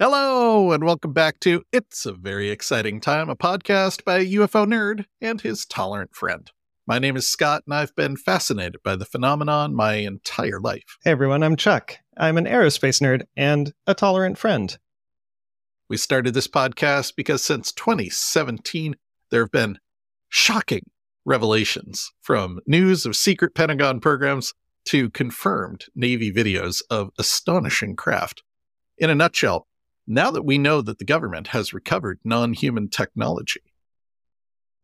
Hello, and welcome back to It's a Very Exciting Time, a podcast by a UFO nerd and his tolerant friend. My name is Scott, and I've been fascinated by the phenomenon my entire life. Hey everyone, I'm Chuck. I'm an aerospace nerd and a tolerant friend. We started this podcast because since 2017, there have been shocking revelations from news of secret Pentagon programs to confirmed Navy videos of astonishing craft. In a nutshell, now that we know that the government has recovered non human technology,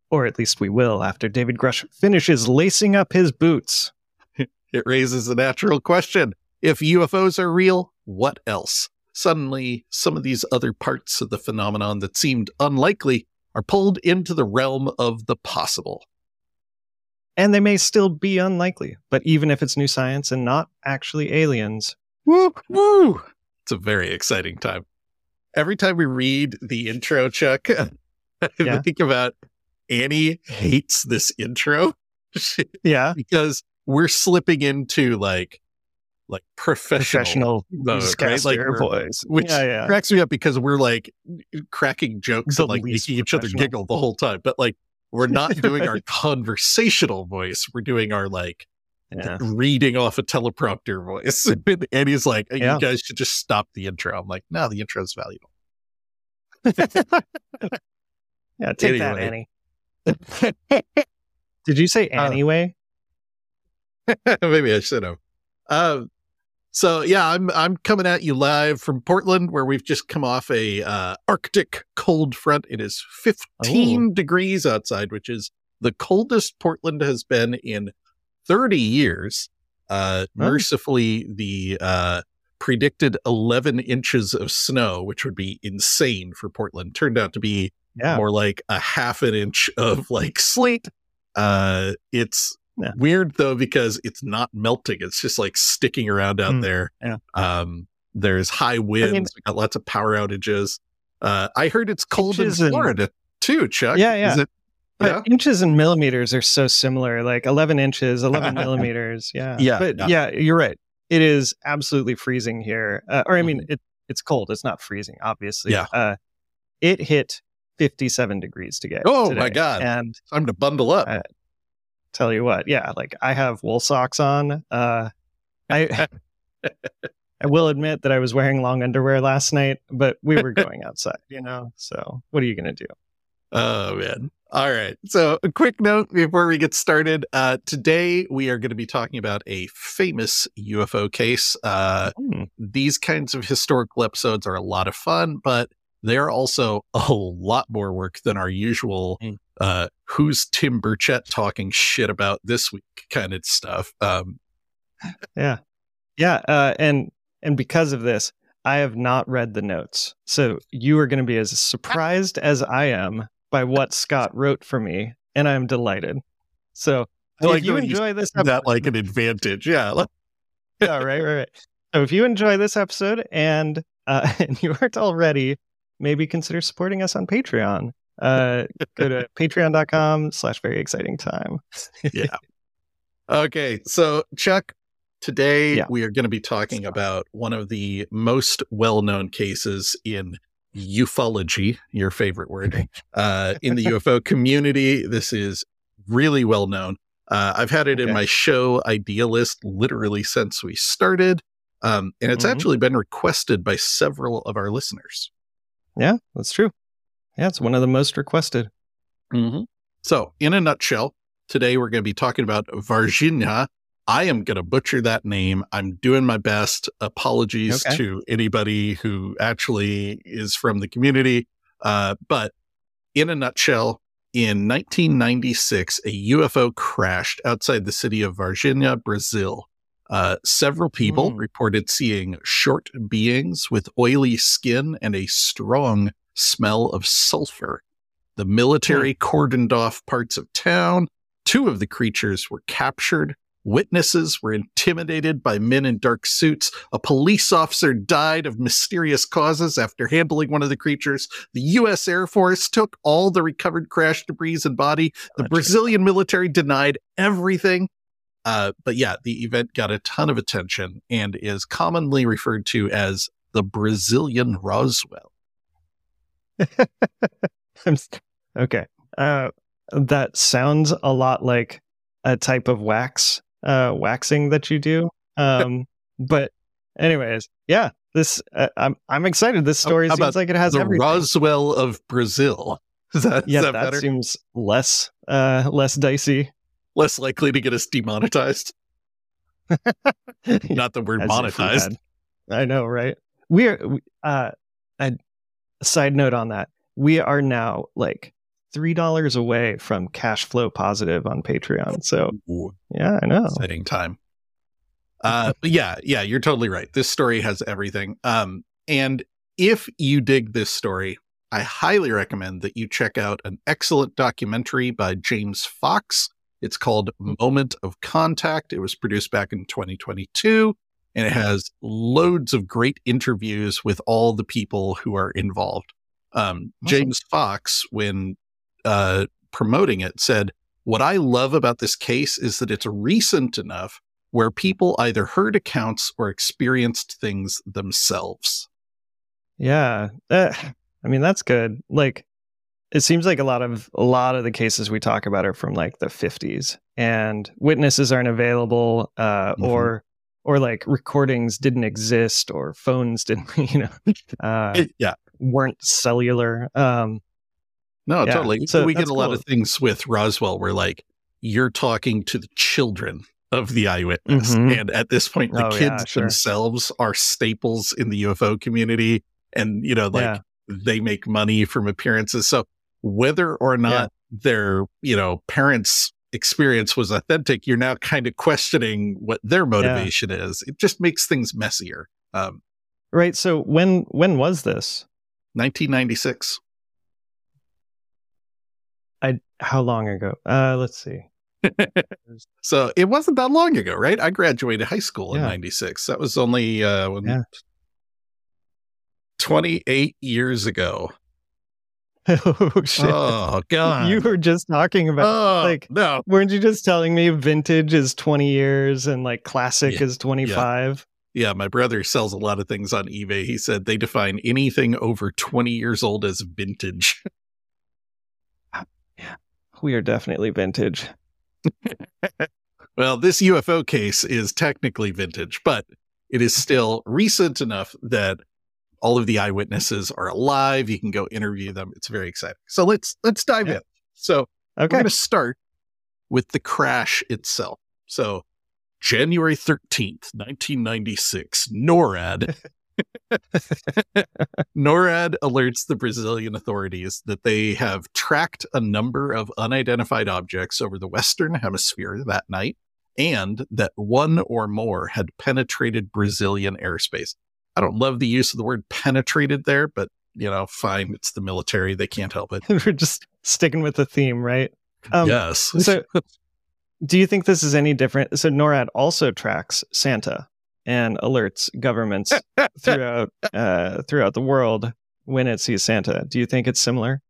Or at least we will after David Grusch finishes lacing up his boots. it raises a natural question. If UFOs are real, what else? Suddenly, some of these other parts of the phenomenon that seemed unlikely are pulled into the realm of the possible. And they may still be unlikely, but even if it's new science and not actually aliens, Woo! Woo! It's a very exciting time. Every time we read the intro, Chuck, I Yeah. think about Annie hates this intro yeah, because we're slipping into like like professional, professional mode, right? Like voice. which yeah, yeah. cracks me up because we're like cracking jokes The and like making each other giggle the whole time. But like we're not doing our conversational voice. We're doing our like yeah. reading off a teleprompter voice. And he's like, Yeah. you guys should just stop the intro. I'm like, no, the intro is valuable. Yeah, take that, Annie. Did you say Uh, anyway? Maybe I should have. Um, so yeah, I'm I'm coming at you live from Portland, where we've just come off a uh, Arctic cold front. It is 15 degrees outside, which is the coldest Portland has been in 30 years. Uh, Mercifully, the uh, predicted 11 inches of snow, which would be insane for Portland, turned out to be Yeah. more like a half an inch of like sleet. Uh, it's Yeah. weird though because it's not melting; it's just like sticking around out Mm, there. yeah. Um, there's high winds. we got lots of power outages. Uh, I heard it's cold in and- Florida too, Chuck. Yeah, yeah. Is it? But Yeah. inches and millimeters are so similar, like 11 inches, 11 millimeters. Yeah. Yeah, But yeah. yeah. you're right. It is absolutely freezing here. Uh, or, I mean, it, it's cold. It's not freezing, obviously. Mm-hmm. Yeah. Uh, it hit 57 degrees to get. Oh, today. my God. And Time to bundle up. Uh, tell you what, yeah, like I have wool socks on. Uh, I. I will admit that I was wearing long underwear last night, but we were going outside, you know. So what are you going to do? Oh man. All right. So a quick note before we get started. Uh, today we are going to be talking about a famous UFO case. Uh, Hmm. these kinds of historical episodes are a lot of fun, but they're also a lot more work than our usual Mm. uh, who's Tim Burchett talking shit about this week kind of stuff. Um, Yeah. Yeah. Uh, and and because of this, I have not read the notes. So you are going to be as surprised as I am by what Scott wrote for me, and I'm delighted. So I like if you way you enjoy this that episode, like an advantage. Yeah. yeah, right, right, right. So if you enjoy this episode and uh, and you aren't already, maybe consider supporting us on Patreon. Uh, go to patreon.com slash very exciting time. yeah. Okay, so Chuck, today Yeah. we are going to be talking about one of the most well-known cases in ufology, your favorite word, uh, in the UFO community. This is really well known. Uh, I've had it in my show idea list literally since we started, um, and it's Mhm. actually been requested by several of our listeners. Yeah, that's true. Yeah, it's one of the most requested. Mm-hmm. So, in a nutshell, today we're going to be talking about Varginha. I am going to butcher that name. I'm doing my best. Apologies Okay. to anybody who actually is from the community. Uh, but in a nutshell, in 1996, a UFO crashed outside the city of Varginha, Brazil. Uh, several people Hmm. reported seeing short beings with oily skin and a strong smell of sulfur. The military cordoned off parts of town. Two of the creatures were captured. Witnesses were intimidated by men in dark suits. A police officer died of mysterious causes after handling one of the creatures. The U.S. Air Force took all the recovered crash debris and body. The Brazilian military denied everything. Uh, but yeah, the event got a ton of attention and is commonly referred to as the Brazilian Roswell. okay. Uh, that sounds a lot like a type of wax, uh, waxing that you do. Um, but anyways, yeah, this uh, I'm I'm excited. This story How seems like it has the everything. Roswell of Brazil. Is that, is yeah, that that, better? seems less uh less dicey. Less likely to get us demonetized. Not the we're As monetized. I know, right? We are. we- Uh, a side note on that: we are now like three dollars away from cash flow positive on Patreon. So Ooh, yeah, I know. exciting time. Uh, yeah, yeah, you're totally right. This story has everything. Um, and if you dig this story, I highly recommend that you check out an excellent documentary by James Fox. It's called Moment of Contact. It was produced back in 2022, and it has loads of great interviews with all the people who are involved. Um. James Fox, when uh, promoting it, said, What I love about this case is that it's recent enough where people either heard accounts or experienced things themselves. Yeah, uh, I mean that's good. Like, it seems like a lot of a lot of the cases we talk about are from like the 50s, and witnesses aren't available, uh, Mhm. or or like recordings didn't exist, or phones didn't, you know, uh, It- yeah. weren't cellular. Um, No, Yeah, totally. so we get a lot of things with Roswell where like you're talking to the children of the eyewitness. Mhm. And at this point, the Oh, yeah, kids sure. themselves are staples in the UFO community. And, you know, like Yeah. they make money from appearances. So whether or not their, you know, parents' experience was authentic, you're now kind of questioning what their motivation is. It just makes things messier. Um, right. So when when was this? 1996. How long ago? Uh, let's see. So it wasn't that long ago, right? I graduated high school in 96. That was only uh, when, Yeah. 28 years ago. oh shit! Oh, God. you were just talking about. oh, like- no. Weren't you just telling me vintage is 20 years and like classic Yeah, is 25? Yeah, my brother sells a lot of things on eBay. He said they define anything over 20 years old as vintage. We are definitely vintage. well, this UFO case is technically vintage, but it is still recent enough that all of the eyewitnesses are alive. You can go interview them. It's very exciting. So let's let's dive Yeah. in. So We're going to start with the crash itself. So, January 13th, 1996, NORAD. NORAD alerts the Brazilian authorities that they have tracked a number of unidentified objects over the Western Hemisphere that night and that one or more had penetrated Brazilian airspace. I don't love the use of the word penetrated there, but you know, fine. It's the military. They can't help it. We're just sticking with the theme, right? Um, yes. So, do you think this is any different? So, NORAD also tracks Santa and alerts governments throughout uh, throughout the world when it sees Santa. Do you think it's similar?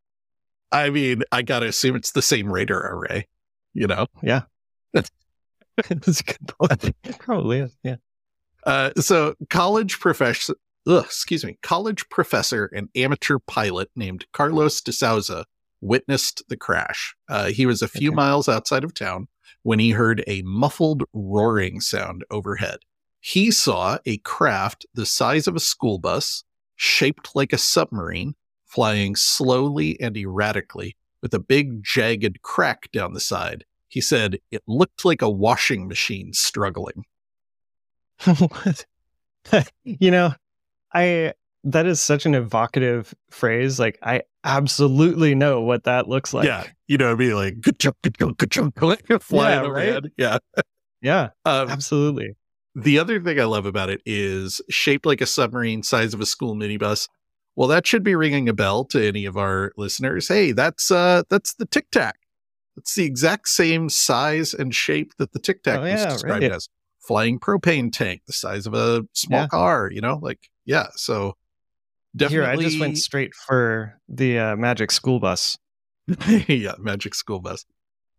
I mean, I gotta assume it's the same radar array. You know, Yeah. That's a good point. Probably is. Yeah. uh, so college professor, excuse me, college professor and amateur pilot named Carlos de Souza witnessed the crash. Uh, he was a few Okay. miles outside of town when he heard a muffled roaring sound overhead. He saw a craft the size of a school bus, shaped like a submarine, flying slowly and erratically with a big jagged crack down the side. He said it looked like a washing machine struggling. What? you know, I that is such an evocative phrase. Like I absolutely know what that looks like. yeah, you know, be like good chunk, good chunk, good chunk, flying Yeah, right? overhead. Yeah. Yeah, Um, absolutely. The other thing I love about it is shaped like a submarine, size of a school minibus. Well, that should be ringing a bell to any of our listeners. Hey, that's uh, that's the Tic Tac. It's the exact same size and shape that the Tic Tac Oh, was described right. as. Flying propane tank, the size of a small Yeah. car. You know, like yeah. So definitely, Here, I just went straight for the uh, magic school bus. yeah, magic school bus.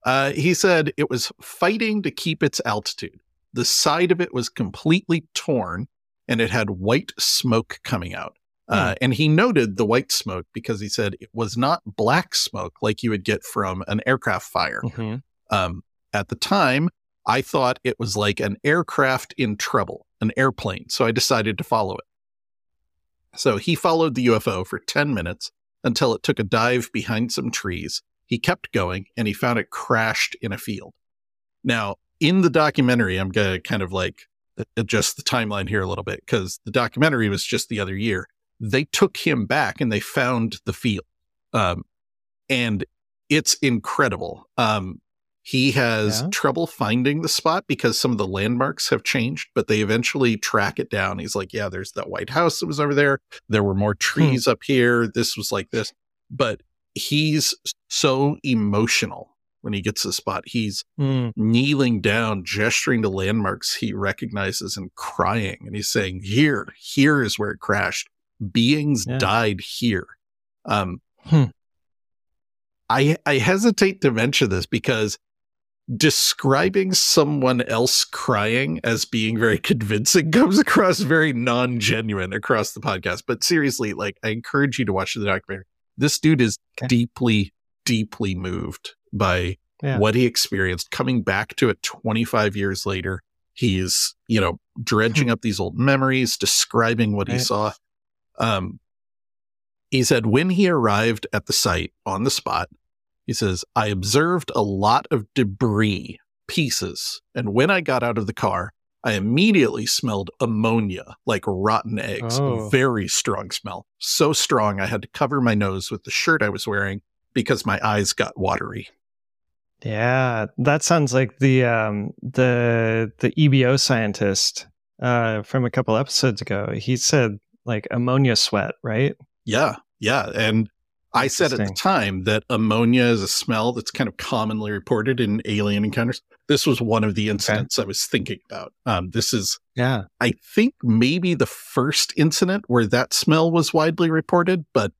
Uh, he said it was fighting to keep its altitude. The side of it was completely torn, and it had white smoke coming out. Hmm. Uh, and he noted the white smoke because he said it was not black smoke like you would get from an aircraft fire. Mhm. Um, at the time, I thought it was like an aircraft in trouble, an airplane. So I decided to follow it. So he followed the UFO for 10 minutes until it took a dive behind some trees. He kept going and he found it crashed in a field. Now, in the documentary, I'm going to kind of like adjust the timeline here a little bit because the documentary was just the other year. They took him back and they found the field. Um, and it's incredible. Um, he has Yeah. trouble finding the spot because some of the landmarks have changed, but they eventually track it down. He's like, Yeah, there's that White House that was over there. There were more trees up here. This was like this. But he's so emotional when he gets the spot. He's Mm. kneeling down, gesturing to landmarks he recognizes and crying. And he's saying, Here, here is where it crashed. Beings Yeah. died here. Um, Hmm. I, I hesitate to mention this because describing someone else crying as being very convincing comes across very non genuine across the podcast. But seriously, like, I encourage you to watch the documentary. This dude is Okay. deeply, deeply moved by Yeah. what he experienced coming back to it 25 years later. He's, you know, dredging up these old memories, describing what he Hmm. Saw. Um, he said, when he arrived at the site on the spot, he says, I observed a lot of debris, pieces, and when I got out of the car, I immediately smelled ammonia, like rotten eggs. Oh. Very strong smell. So strong, I had to cover my nose with the shirt I was wearing because my eyes got watery. Yeah, that sounds like the um the the EBO scientist uh from a couple episodes ago. He said like ammonia sweat, right? Yeah, yeah. And I said at the time that ammonia is a smell that's kind of commonly reported in alien encounters. This was one of the incidents I was thinking about. Um, this is, Yeah. I think, maybe the first incident where that smell was widely reported, but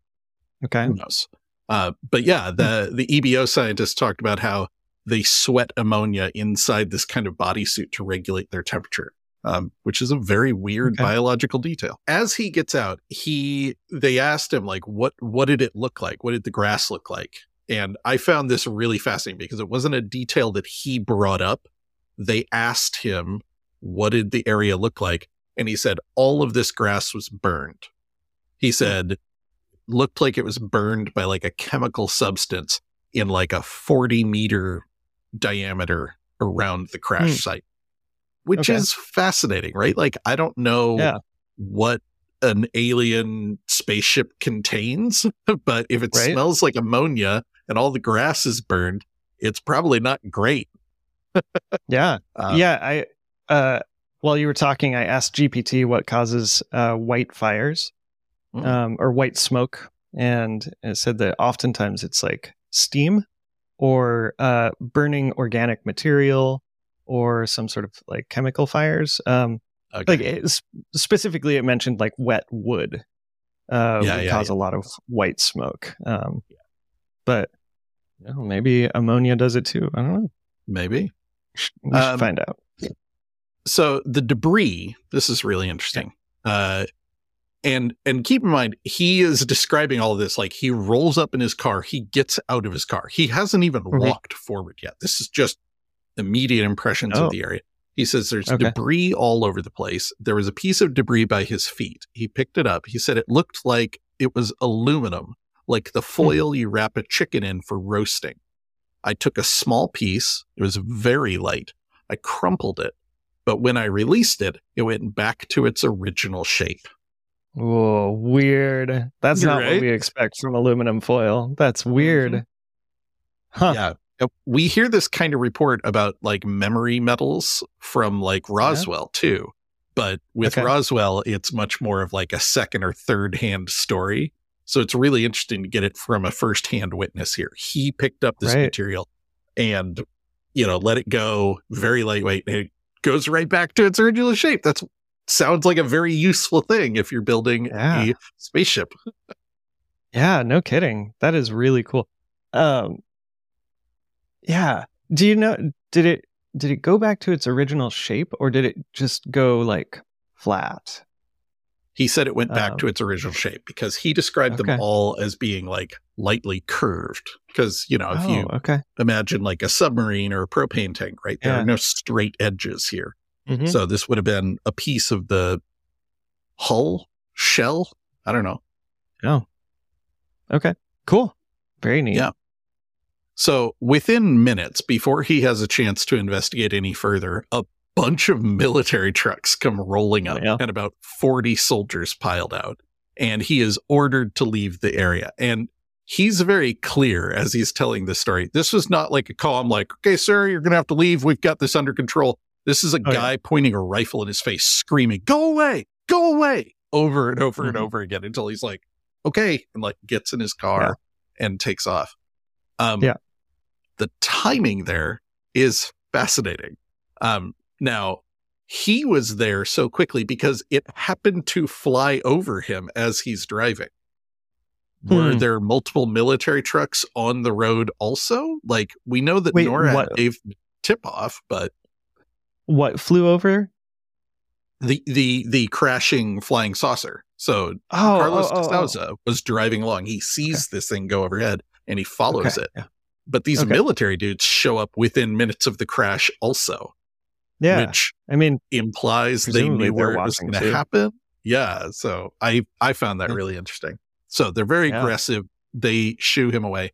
Okay. who knows? Uh, but yeah, the the EBO scientists talked about how they sweat ammonia inside this kind of bodysuit to regulate their temperature, um, which is a very weird Okay. biological detail. As he gets out, he they asked him like, "What what did it look like? What did the grass look like?" And I found this really fascinating because it wasn't a detail that he brought up. They asked him, "What did the area look like?" And he said, "All of this grass was burned." He said, looked like it was burned by like a chemical substance in like a 40 meter diameter around the crash Hmm. site, which Okay. is fascinating, right? Like, I don't know Yeah. what an alien spaceship contains, but if it Right. smells like ammonia and all the grass is burned, it's probably not great. Yeah. Uh, yeah, I uh while you were talking, I asked GPT what causes uh white fires Mm. um or white smoke. And it said that oftentimes it's like steam or uh burning organic material or some sort of like chemical fires. Um okay. like it, specifically it mentioned like wet wood uh Yeah, would yeah, cause a lot of white smoke. Um but you know, maybe ammonia does it too. I don't know. Maybe. We Um, find out. so the debris this is really interesting. Uh and and keep in mind he is describing all of this like he rolls up in his car he gets out of his car. He hasn't even Mhm. walked forward yet. This is just immediate impressions Oh. of the area. He says there's Okay. debris all over the place. There was a piece of debris by his feet. He picked it up. He said it looked like it was aluminum like the foil you wrap a chicken in for roasting. I took a small piece. It was very light. I crumpled it. But when I released it, it went back to its original shape. Whoa, weird. That's You're not right. what we expect from aluminum foil. That's weird. Mhm. Huh. Yeah. We hear this kind of report about like memory metals from like Roswell too. But with Okay. Roswell, it's much more of like a second or third hand story. So it's really interesting to get it from a first hand witness here. He picked up this Right. material and, you know, let it go very lightweight. and It goes right back to its original shape. That's sounds like a very useful thing if you're building Yeah. a spaceship. Yeah, no kidding. That is really cool. Um Yeah. Do you know did it did it go back to its original shape or did it just go like flat? He said it went back Um, to its original shape because he described okay. them all as being like lightly curved. Because, you know, if oh, you okay. imagine like a submarine or a propane tank, right? There Yeah. are no straight edges here. Mhm. So this would have been a piece of the hull, shell. I don't know. Oh, okay. Cool. Very neat. Yeah. So within minutes, before he has a chance to investigate any further, a bunch of military trucks come rolling up Yeah. and about 40 soldiers piled out. And he is ordered to leave the area. And he's very clear as he's telling this story. This was not like a call. I'm like, okay, sir, you're going to have to leave. We've got this under control. This is a Oh, yeah. guy pointing a rifle in his face, screaming, go away, go away, over and over and Mhm. over again until he's like, okay, and like gets in his car and takes off. Um, Yeah. The timing there is fascinating. Um, now, he was there so quickly because it happened to fly over him as he's driving. Were Hmm. there multiple military trucks on the road also? Like, we know that Wait, NORAD what? gave tip off, but What flew over? the, the, the crashing flying saucer. So Oh, Carlos oh, oh, de oh. Was driving along. He sees this thing go overhead and he follows Okay, it. Yeah. But these Okay. military dudes show up within minutes of the crash also, Yeah. which I mean, implies they knew where it was going to too. happen. Yeah. So I, I found that really interesting. So they're very Yeah. aggressive. They shoo him away.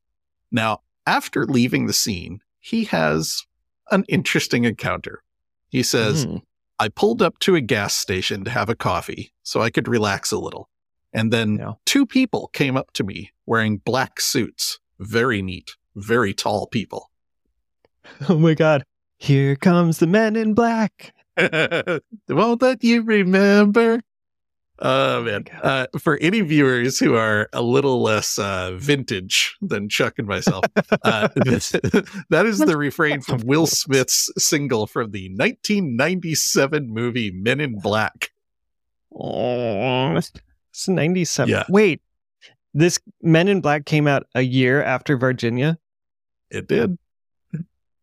Now, after leaving the scene, he has an interesting encounter. He says, mhm. I pulled up to a gas station to have a coffee so I could relax a little. And then Yeah. two people came up to me wearing black suits. Very neat, very tall people. oh my God. Here comes the men in black. won't let you remember. Oh man! Uh, for any viewers who are a little less uh, vintage than Chuck and myself, uh, that is the refrain from Will Smith's single from the 1997 movie Men in Black. Oh, it's 97. Yeah. Wait, this Men in Black came out a year after Varginha? It did.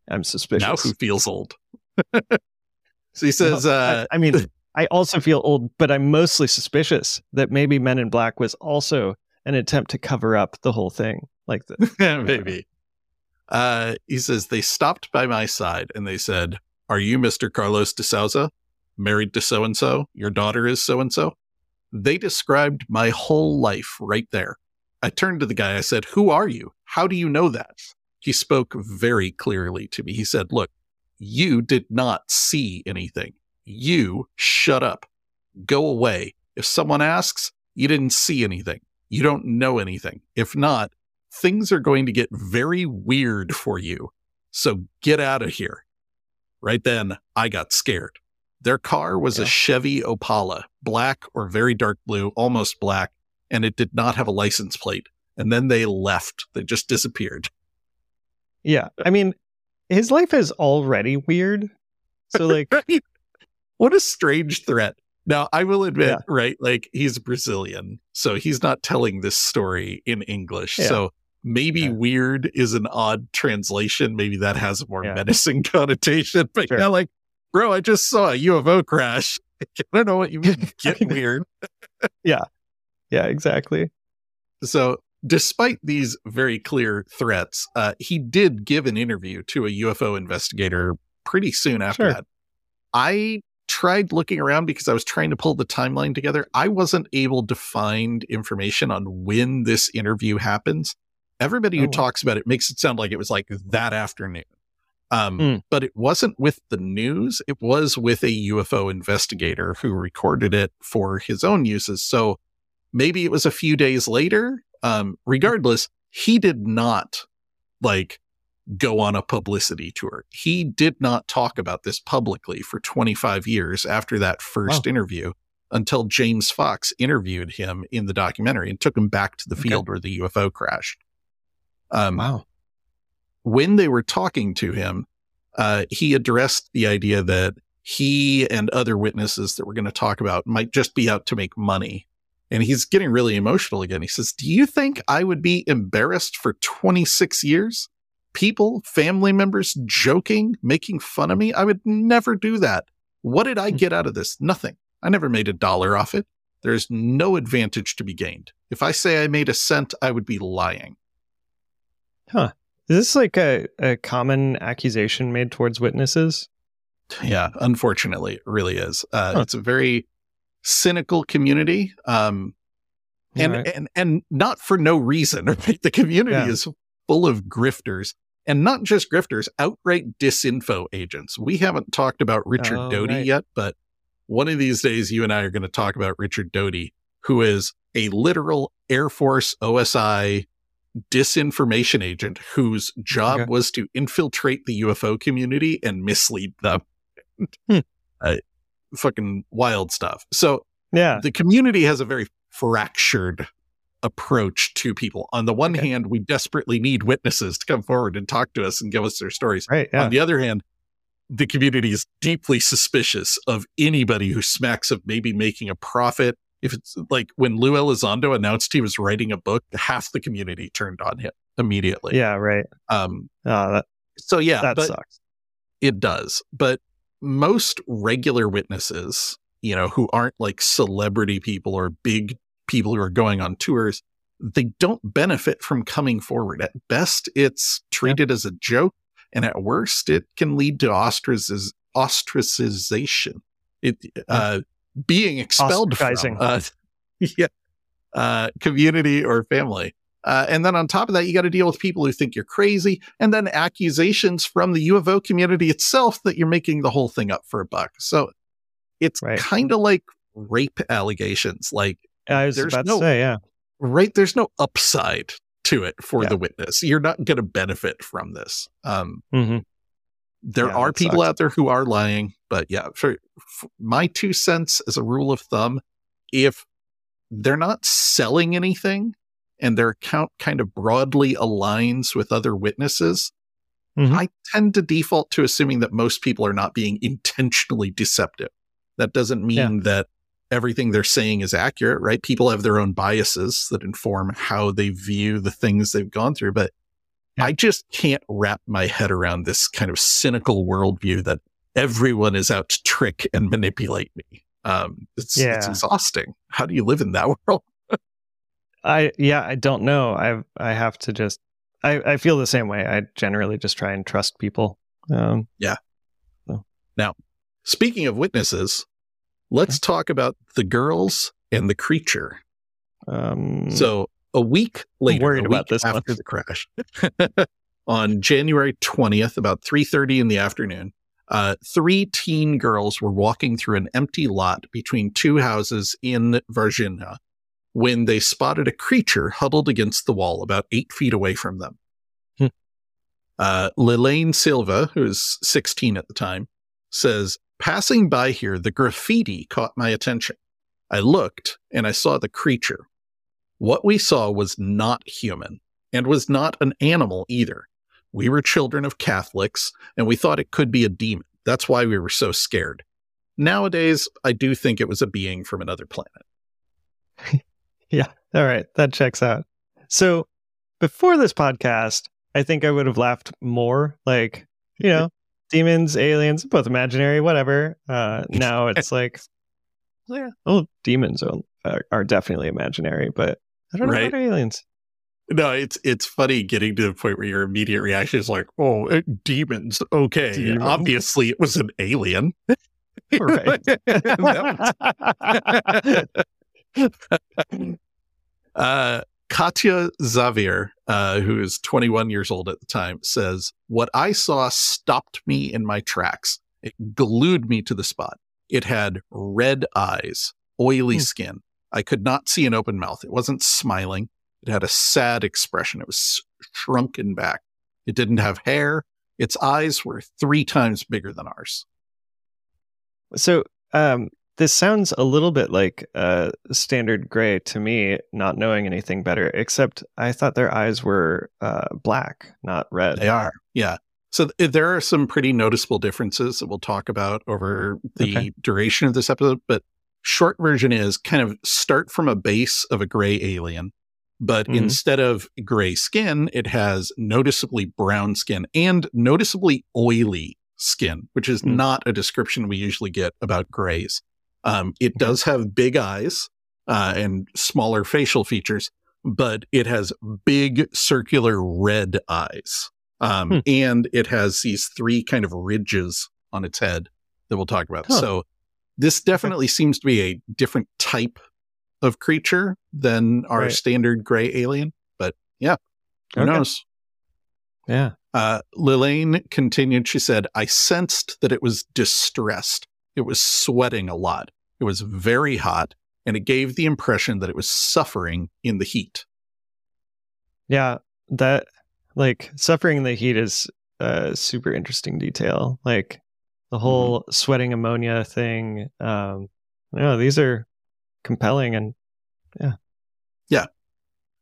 I'm suspicious. Now who feels old? so he says, uh, I, I mean, I also feel old, but I'm mostly suspicious that maybe Men in Black was also an attempt to cover up the whole thing. Like maybe. Uh, he says, they stopped by my side and they said, Are you Mr. Carlos de Souza? Married to so and so? Your daughter is so and so? They described my whole life right there. I turned to the guy. I said, Who are you? How do you know that? He spoke very clearly to me. He said, Look, you did not see anything. You shut up. Go away. If someone asks, you didn't see anything. You don't know anything. If not, things are going to get very weird for you. So get out of here. Right then, I got scared. Their car was Yeah. a Chevy Opala, black or very dark blue, almost black, and it did not have a license plate. And then they left. They just disappeared. yeah. I mean, his life is already weird. So, like? What a strange threat. Now, I will admit, Yeah. right? Like, he's Brazilian, so he's not telling this story in English. Yeah. So maybe Yeah. weird is an odd translation. Maybe that has a more menacing connotation. But Sure. yeah, like, bro, I just saw a UFO crash. I don't know what you mean, get weird. Yeah. Yeah, exactly. So, despite these very clear threats, uh, he did give an interview to a UFO investigator pretty soon after Sure. that. I tried looking around because I was trying to pull the timeline together. I wasn't able to find information on when this interview happens. Everybody who Oh, wow. talks about it makes it sound like it was like that afternoon. Um, Mm. But it wasn't with the news. It was with a UFO investigator who recorded it for his own uses. So maybe it was a few days later. Um, regardless, he did not like go on a publicity tour. He did not talk about this publicly for 25 years after that first interview until James Fox interviewed him in the documentary and took him back to the Okay. field where the UFO crashed. Um, Wow. when they were talking to him, uh, he addressed the idea that he and other witnesses that we're going to talk about might just be out to make money. And he's getting really emotional again. He says, Do you think I would be embarrassed for 26 years? People, family members joking, making fun of me? I would never do that. What did I Hmm. get out of this? Nothing. I never made a dollar off it. there's no advantage to be gained. If I say I made a cent, I would be lying. Huh. Is this like a, a common accusation made towards witnesses? Yeah, unfortunately, it really is. Uh, Huh. It's a very cynical community, um, and, Right. and and not for no reason. Right? The community Yeah. is full of grifters, and not just grifters, outright disinfo agents. We haven't talked about Richard Oh, Doty right. yet, but one of these days, you and I are going to talk about Richard Doty, who is a literal Air Force OSI disinformation agent whose job Okay. was to infiltrate the UFO community and mislead them. Hmm. Uh, fucking wild stuff. So Yeah. the community has a very fractured approach to people. On the one Okay. hand, we desperately need witnesses to come forward and talk to us and give us their stories. Right. Yeah. On the other hand, the community is deeply suspicious of anybody who smacks of maybe making a profit. If it's like when Lou Elizondo announced he was writing a book, half the community turned on him immediately. yeah. Right. Um, Oh, that, so yeah, that but sucks. it does. But most regular witnesses, you know, who aren't like celebrity people or big people who are going on tours, they don't benefit from coming forward. At best, it's treated as a joke. And at worst, it can lead to ostraciz- ostracization. It, uh, being expelled from uh, yeah, uh, community or family. Uh, and then on top of that, you got to deal with people who think you're crazy, and then accusations from the UFO community itself that you're making the whole thing up for a buck. So it's Right. kind of like rape allegations. Like, I was there's about no- to say, yeah. right? There's no upside to it for Yeah. the witness. You're not going to benefit from this. Um, hmm there Yeah, are people sucks. out there who are lying, but yeah, for, for my two cents as a rule of thumb, if they're not selling anything and their account kind of broadly aligns with other witnesses, Mhm. I tend to default to assuming that most people are not being intentionally deceptive. That doesn't mean that everything they're saying is accurate, right? People have their own biases that inform how they view the things they've gone through, but Yeah. I just can't wrap my head around this kind of cynical worldview that everyone is out to trick and manipulate me. Um, it's, it's exhausting. How do you live in that world? I yeah, I don't know. I I have to just I I feel the same way. I generally just try and trust people. Um yeah. So. Now, Speaking of witnesses, let's talk about the girls and the creature. um So a week later, worried a about week this one. after the crash, on January 20th, about 3.30 in the afternoon, uh, three teen girls were walking through an empty lot between two houses in Varginha when they spotted a creature huddled against the wall about eight feet away from them. Hmm. Uh, Lelaine Silva, who was 16 at the time, says, Passing by here, the graffiti caught my attention. I looked and I saw the creature. What we saw was not human and was not an animal either. We were children of Catholics and we thought it could be a demon. That's why we were so scared. Nowadays, I do think it was a being from another planet. Yeah. All right. That checks out. So before this podcast, I think I would have laughed more. Like, you know, demons, aliens, both imaginary, whatever. Uh, now it's like, yeah, well, demons are, are, are definitely imaginary, but I don't know Right. about aliens. No, it's it's funny getting to the point where your immediate reaction is like, "Oh, uh, demons." Okay, Demons. obviously it was an alien. Right. Uh, Katya Xavier, uh, who is 21 years old at the time, says, What I saw stopped me in my tracks. It glued me to the spot. It had red eyes, oily Hmm. skin. I could not see an open mouth. It wasn't smiling. It had a sad expression. It was shrunken back. It didn't have hair. Its eyes were three times bigger than ours. So, um, this sounds a little bit like uh, standard gray to me, not knowing anything better. Except I thought their eyes were uh, black, not red. They are. Yeah. So th- there are some pretty noticeable differences that we'll talk about over the Okay. duration of this episode. But short version is kind of start from a base of a gray alien, but Mhm. instead of gray skin, it has noticeably brown skin and noticeably oily skin, which is Hmm. not a description we usually get about grays. Um, it does have big eyes. uh, and smaller facial features, but it has big circular red eyes. Um, Hmm. And it has these three kind of ridges on its head that we'll talk about. Huh. So this definitely seems to be a different type of creature than our Right. standard gray alien. But yeah, who Okay. knows? Yeah. Uh, Lillian continued. She said, I sensed that it was distressed. It was sweating a lot. It was very hot, and it gave the impression that it was suffering in the heat. Yeah. That like suffering in the heat is a super interesting detail. Like the whole sweating ammonia thing. Um, no, these are compelling and yeah. Yeah.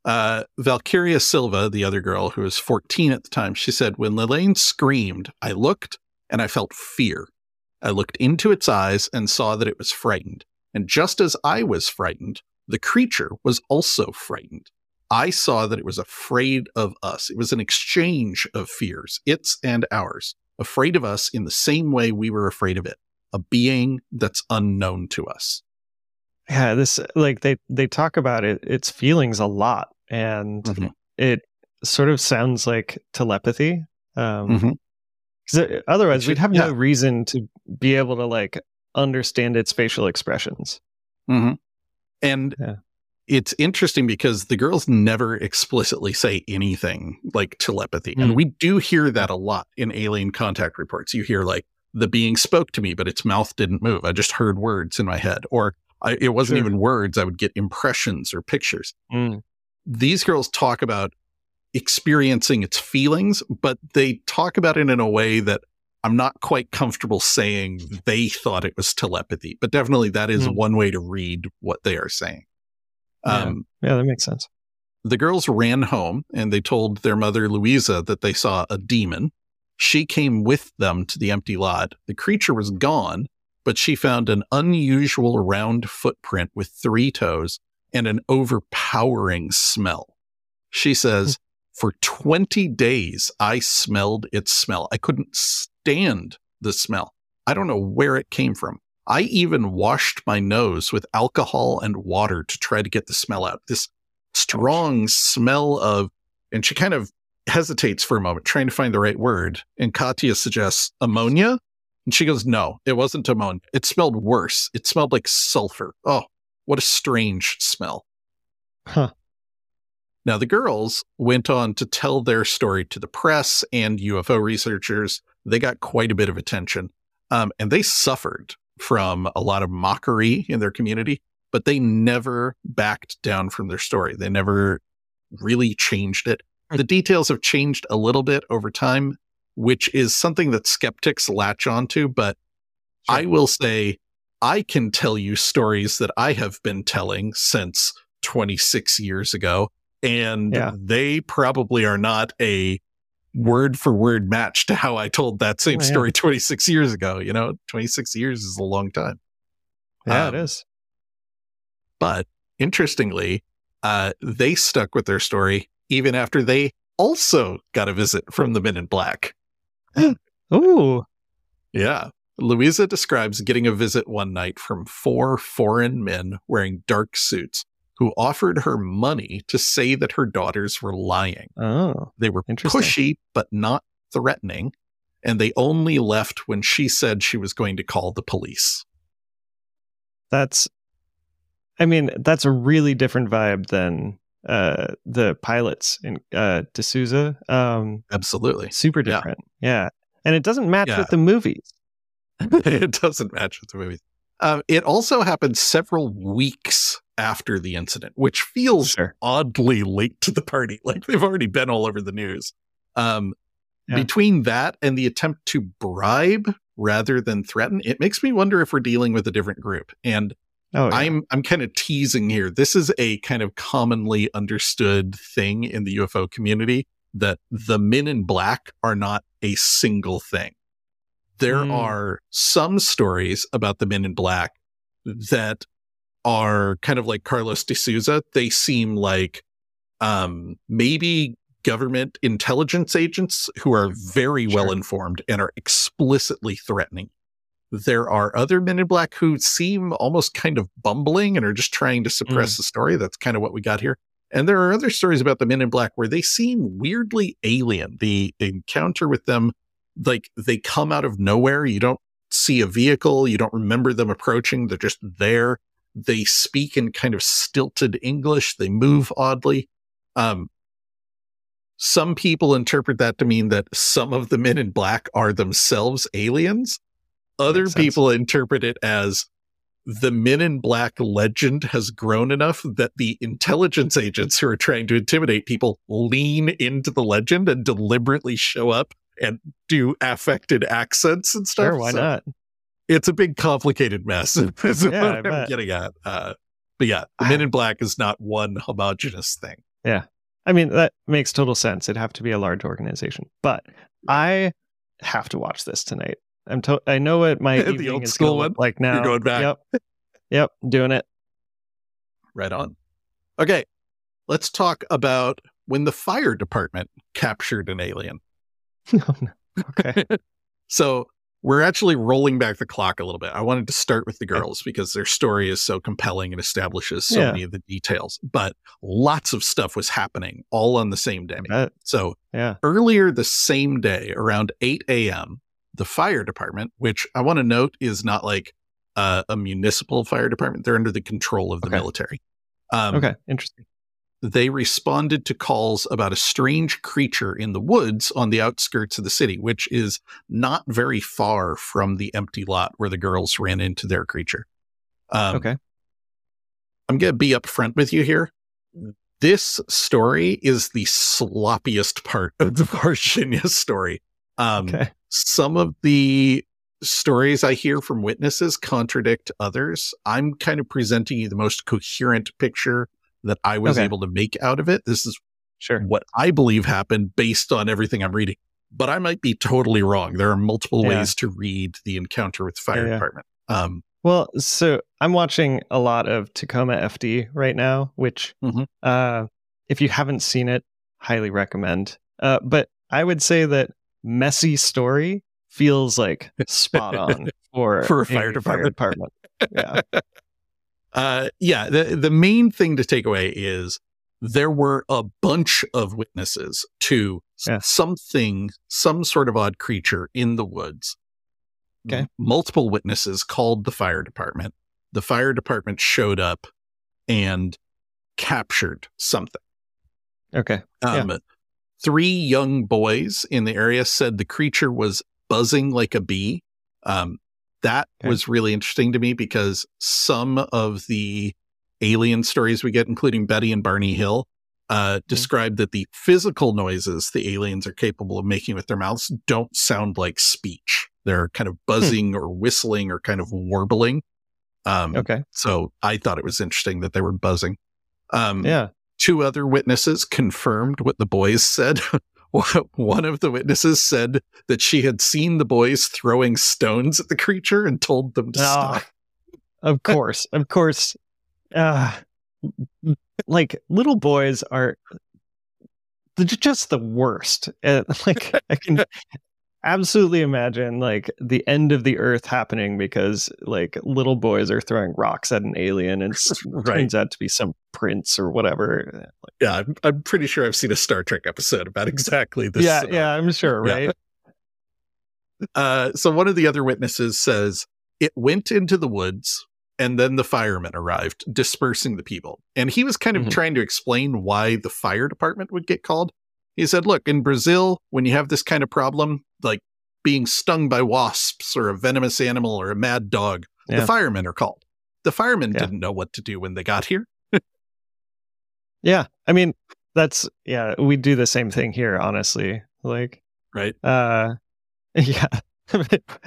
Uh, Valkyria Silva, the other girl who was 14 at the time, she said, When Lillian screamed, I looked and I felt fear. I looked into its eyes and saw that it was frightened. And just as I was frightened, the creature was also frightened. I saw that it was afraid of us. It was an exchange of fears, its and ours, afraid of us in the same way we were afraid of it, a being that's unknown to us. yeah, this like they they talk about it its feelings a lot and Mhm. it sort of sounds like telepathy. Um Mhm. 'Cause otherwise Which we'd have no reason to be able to like understand its facial expressions. hmm And Yeah. it's interesting because the girls never explicitly say anything like telepathy. And Mm. we do hear that a lot in alien contact reports. You hear like the being spoke to me, but its mouth didn't move. I just heard words in my head. Or I, it wasn't Sure. even words. I would get impressions or pictures. Mm. These girls talk about experiencing its feelings, but they talk about it in a way that I'm not quite comfortable saying they thought it was telepathy, but definitely that is Hmm. one way to read what they are saying. Yeah. Um, Yeah, that makes sense. the girls ran home and they told their mother, Louisa, that they saw a demon. She came with them to the empty lot. The creature was gone, but she found an unusual round footprint with three toes and an overpowering smell. She says, For 20 days, I smelled its smell. I couldn't stand the smell. I don't know where it came from. I even washed my nose with alcohol and water to try to get the smell out. This strong smell of, and she kind of hesitates for a moment, trying to find the right word. And Katya suggests ammonia. And she goes, No, it wasn't ammonia. It smelled worse. It smelled like sulfur. Oh, what a strange smell. Huh. Now, the girls went on to tell their story to the press and UFO researchers. They got quite a bit of attention. Um, and they suffered from a lot of mockery in their community, but they never backed down from their story. They never really changed it. The details have changed a little bit over time, which is something that skeptics latch onto. But I will say, I can tell you stories that I have been telling since 26 years ago, and Yeah. they probably are not a word for word match to how I told that same Oh, yeah. story 26 years ago. You know, 26 years is a long time. Yeah, Um, it is. But interestingly, uh, they stuck with their story even after they also got a visit from the men in black. Ooh. Yeah. Louisa describes getting a visit one night from four foreign men wearing dark suits who offered her money to say that her daughters were lying. Oh. They were pushy, but not threatening. And they only left when she said she was going to call the police. That's I mean, that's a really different vibe than uh the pilots in uh de Souza. Um Absolutely. super Yeah. different. Yeah. And it doesn't match Yeah. with the movies. it doesn't match with the movies. Um, it also happened several weeks after the incident, which feels Sure. oddly late to the party. Like they've already been all over the news. Um, Yeah. Between that and the attempt to bribe rather than threaten, it makes me wonder if we're dealing with a different group. And Oh, yeah. I'm I'm kind of teasing here. This is a kind of commonly understood thing in the UFO community that the men in black are not a single thing. There Mm. are some stories about the men in black that are kind of like Carlos de Souza. They seem like um, maybe government intelligence agents who are very Sure. well informed and are explicitly threatening. There are other men in black who seem almost kind of bumbling and are just trying to suppress the story. That's kind of what we got here. And there are other stories about the men in black where they seem weirdly alien. The encounter with them, like they come out of nowhere. You don't see a vehicle. You don't remember them approaching. They're just there. They speak in kind of stilted English. They move oddly. Um, some people interpret that to mean that some of the men in black are themselves aliens. Other people interpret it as the men in black legend has grown enough that the intelligence agents who are trying to intimidate people lean into the legend and deliberately show up and do affected accents and stuff. Sure, why So not? It's a big, complicated mess. is Yeah, what I'm getting at. Uh, but yeah, the men in black is not one homogenous thing. Yeah. I mean, that makes total sense. It'd have to be a large organization. But I have to watch this tonight. I'm to- I know what my The evening old is school one? like now. You're going back. Yep. Yep. Doing it. Right on. Okay, let's talk about when the fire department captured an alien. Oh, okay. So we're actually rolling back the clock a little bit. I wanted to start with the girls because their story is so compelling and establishes so Yeah. many of the details. But lots of stuff was happening all on the same day. So yeah. earlier the same day, around 8 a.m., the fire department, which I want to note is not like uh, a municipal fire department, they're under the control of the Okay. military. Um, Okay. Interesting. They responded to calls about a strange creature in the woods on the outskirts of the city, which is not very far from the empty lot where the girls ran into their creature. Um, okay. I'm going to be upfront with you here. This story is the sloppiest part of the Varginha story. Um, Okay. Some of the stories I hear from witnesses contradict others. I'm kind of presenting you the most coherent picture that I was Okay. able to make out of it. This is Sure. what I believe happened based on everything I'm reading. But I might be totally wrong. There are multiple Yeah. ways to read the encounter with the fire Yeah, department. Um, Well, so I'm watching a lot of Tacoma FD right now, which, Mhm. uh, if you haven't seen it, highly recommend. Uh, but I would say that messy story feels like spot on for For a fire any department. department. Yeah. uh, yeah, the, the main thing to take away is there were a bunch of witnesses to Yeah. something, some sort of odd creature in the woods. Okay. Multiple witnesses called the fire department. The fire department showed up and captured something. Okay. Yeah. Um, Three young boys in the area said the creature was buzzing like a bee. Um, that Okay. was really interesting to me because some of the alien stories we get, including Betty and Barney Hill, uh, describe that the physical noises the aliens are capable of making with their mouths don't sound like speech. They're kind of buzzing or whistling or kind of warbling. Um, Okay. So I thought it was interesting that they were buzzing. Um, Yeah. two other witnesses confirmed what the boys said. One of the witnesses said that she had seen the boys throwing stones at the creature and told them to Ah, stop. of course. Of course. Uh, like little boys are just the worst. Uh, like I can absolutely imagine like the end of the earth happening because like little boys are throwing rocks at an alien and Right. turns out to be some prince or whatever. Yeah, I'm, I'm pretty sure I've seen a Star Trek episode about exactly this. yeah, scenario. yeah, I'm sure, Yeah. right? Uh, so one of the other witnesses says it went into the woods and then the firemen arrived, dispersing the people. And he was kind of Mhm. trying to explain why the fire department would get called. He said, look, in Brazil, when you have this kind of problem, like being stung by wasps or a venomous animal or a mad dog, Yeah. the firemen are called. The firemen Yeah. didn't know what to do when they got here. Yeah. I mean, that's yeah, we do the same thing here, honestly. Like Right. Uh, yeah.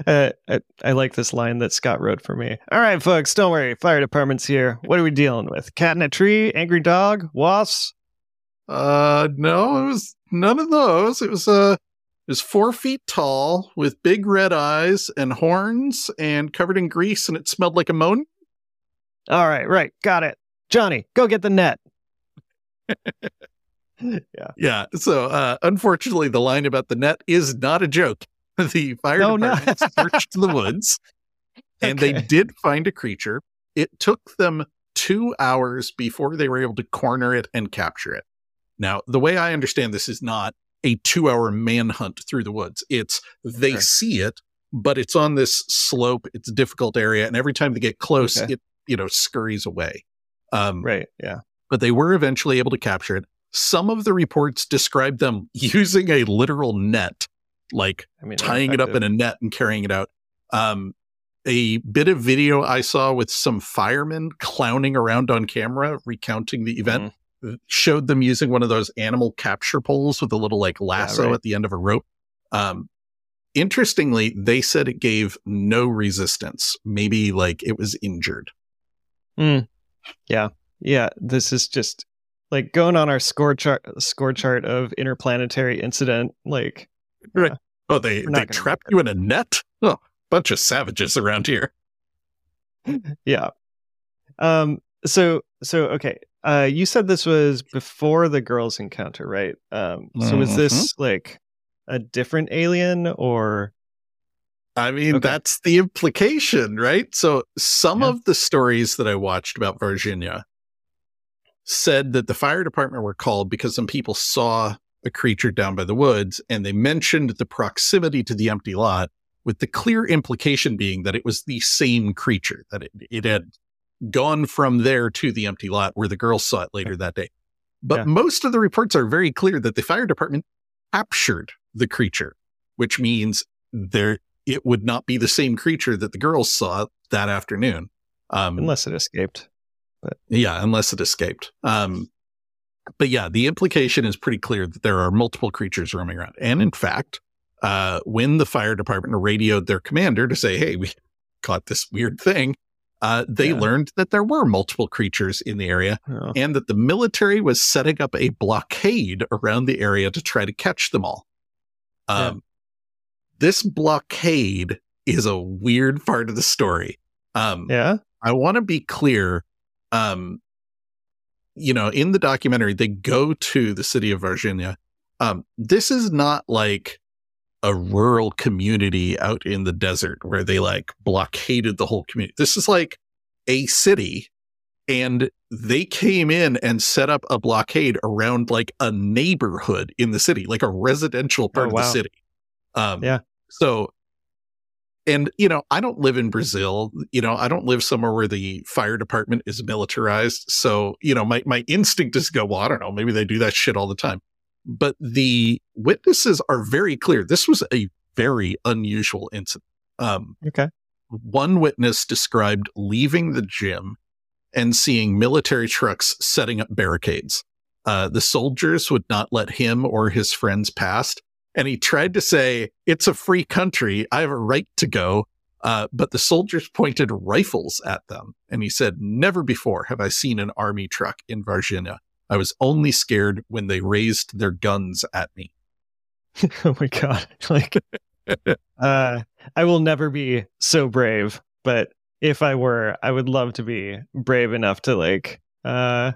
uh, I, I like this line that Scott wrote for me. All right, folks, don't worry. Fire department's here. What are we dealing with? Cat in a tree? Angry dog? Wasps? Uh, no, it was none of those. It was uh, it was four feet tall with big red eyes and horns and covered in grease, and it smelled like ammonia. All right, right. Got it. Johnny, go get the net. yeah. Yeah. So, uh, unfortunately, the line about the net is not a joke. The fire No, no. searched the woods And they did find a creature. It took them two hours before they were able to corner it and capture it. Now, the way I understand this is not a two hour manhunt through the woods. It's they Sure. see it, but it's on this slope. It's a difficult area. And every time they get close, Okay. it, you know, scurries away. Um, Right. Yeah. but they were eventually able to capture it. Some of the reports describe them using a literal net, like I mean, tying it up in a net and carrying it out. Um, a bit of video I saw with some firemen clowning around on camera recounting the event showed them using one of those animal capture poles with a little like lasso right. at the end of a rope. Um, interestingly, they said it gave no resistance. Maybe like it was injured. Mm. Yeah. Yeah. This is just like going on our score chart score chart of interplanetary incident. Like, Oh, they they trapped you in a net? Oh, bunch of savages around here. yeah. Um. So so okay. Uh, you said this was before the girls' encounter, right? Um. So is this like a different alien or? I mean, Okay. that's the implication, right? So some Yeah. of the stories that I watched about Varginha said that the fire department were called because some people saw a creature down by the woods and they mentioned the proximity to the empty lot with the clear implication being that it was the same creature, that it, it had gone from there to the empty lot where the girls saw it later that day. But Yeah. most of the reports are very clear that the fire department captured the creature, which means there it would not be the same creature that the girls saw that afternoon. Um, Unless it escaped. yeah, unless it escaped. Um, but yeah, the implication is pretty clear that there are multiple creatures roaming around. And in fact, uh, when the fire department radioed their commander to say, hey, we caught this weird thing, uh, they Yeah. learned that there were multiple creatures in the area Oh, and that the military was setting up a blockade around the area to try to catch them all. Um, Yeah. This blockade is a weird part of the story. Um, yeah. I want to be clear. Um, you know, in the documentary, they go to the city of Varginha. Um, this is not like a rural community out in the desert where they like blockaded the whole community. This is like a city and they came in and set up a blockade around like a neighborhood in the city, like a residential part Oh, of the city. Um, Yeah. So, and you know, I don't live in Brazil. You know, I don't live somewhere where the fire department is militarized. So, you know, my my instinct is to go, well, I don't know, maybe they do that shit all the time. But the witnesses are very clear. This was a very unusual incident. Um, Okay. one witness described leaving the gym and seeing military trucks setting up barricades. Uh, the soldiers would not let him or his friends pass. And he tried to say, It's a free country. I have a right to go. Uh, but the soldiers pointed rifles at them. And he said, Never before have I seen an army truck in Varginha. I was only scared when they raised their guns at me. oh my god. Like, uh, I will never be so brave, but if I were, I would love to be brave enough to like, uh,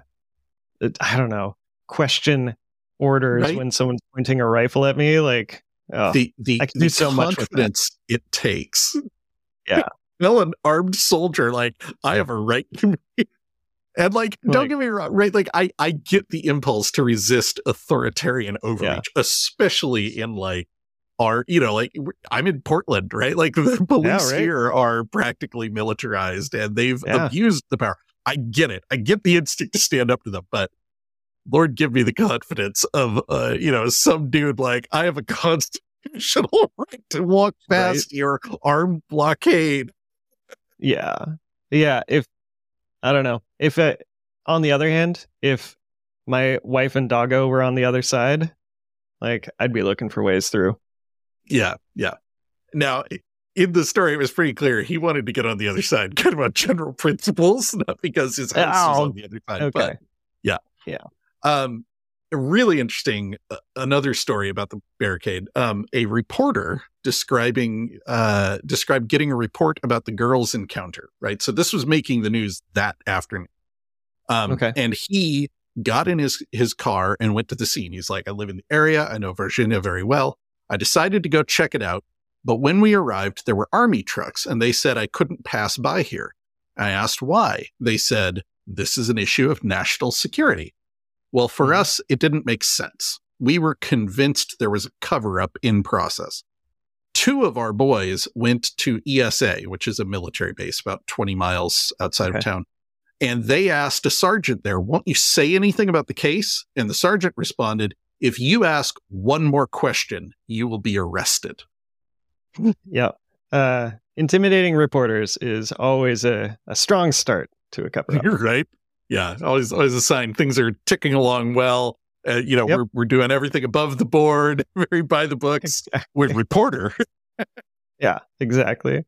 I don't know, question orders Right. when someone's pointing a rifle at me. Like, oh, the the, I can the do so much confidence it takes. Yeah. Tell an armed soldier like I have a right to be. And like, don't get me wrong, right? Like, I I get the impulse to resist authoritarian overreach, especially in like our, you know, like I'm in Portland, right? Like the police right. here are practically militarized and they've Yeah. abused the power. I get it. I get the instinct to stand up to them, but Lord, give me the confidence of, uh, you know, some dude like I have a constitutional right to walk Right. past your armed blockade. yeah, yeah. If I don't know, if on the other hand, if my wife and doggo were on the other side, like I'd be looking for ways through. Yeah, yeah. Now, in the story, it was pretty clear he wanted to get on the other side, kind of on general principles, not because his house is Ow. on the other side. Okay. But yeah, Yeah. Um, really interesting. Uh, another story about the barricade. Um, a reporter describing uh described getting a report about the girls' encounter. Right, so this was making the news that afternoon. Um, Okay. and he got in his his car and went to the scene. He's like, I live in the area. I know Varginha very well. I decided to go check it out. But when we arrived, there were army trucks and they said I couldn't pass by here. I asked why. They said, this is an issue of national security. Well, for Mhm. us, it didn't make sense. We were convinced there was a cover up in process. Two of our boys went to ESA, which is a military base about 20 miles outside Okay. of town. And they asked a sergeant there, won't you say anything about the case? And the sergeant responded, if you ask one more question, you will be arrested. Yeah. Uh, intimidating reporters is always a, a strong start to a cover up. You're right. Yeah, always always a sign things are ticking along well. Uh, you know, Yep. we're we're doing everything above the board, very by the books. We're reporter. Yeah, exactly.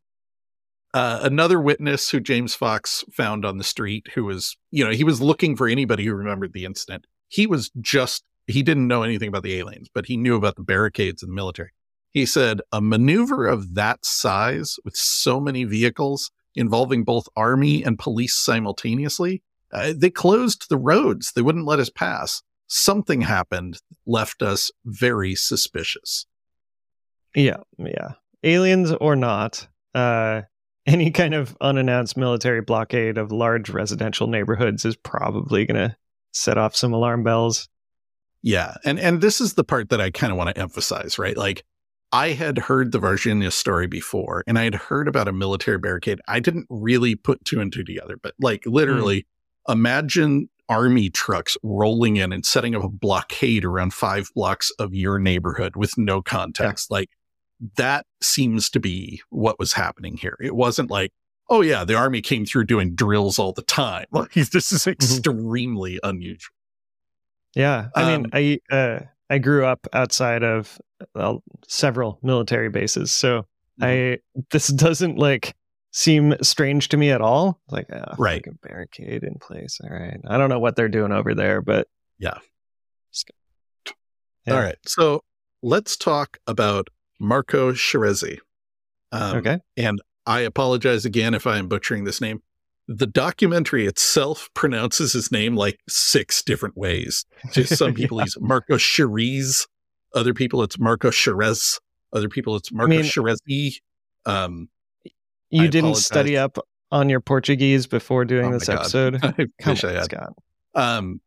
Uh, another witness who James Fox found on the street, who was, you know, he was looking for anybody who remembered the incident. He was just he didn't know anything about the aliens, but he knew about the barricades and the military. He said a maneuver of that size with so many vehicles involving both army and police simultaneously, uh, they closed the roads. They wouldn't let us pass. Something happened, left us very suspicious. Yeah, yeah. Aliens or not, uh, any kind of unannounced military blockade of large residential neighborhoods is probably going to set off some alarm bells. Yeah, and and this is the part that I kind of want to emphasize, right? Like I had heard the Varginha story before, and I had heard about a military barricade. I didn't really put two and two together, but like hmm. literally, imagine army trucks rolling in and setting up a blockade around five blocks of your neighborhood with no context. Like that seems to be what was happening here. It wasn't like, oh yeah, the army came through doing drills all the time. Like this is extremely unusual. Yeah, I mean, Um, I uh, I grew up outside of well, several military bases, so I this doesn't like seem strange to me at all. Like, uh, Right. barricade in place. All right, I don't know what they're doing over there, but Yeah. Yeah. All right. So let's talk about Marco Scherezi. Um, okay. And I apologize again if I am butchering this name. The documentary itself pronounces his name like six different ways. To some people, he's Marco Scherez. Other people, it's Marco Scherez. Other people, it's Marco mean- Scherezi. Um, You I didn't apologize. study up on your Portuguese before doing Oh this episode. I Come wish I had. Scott. Um,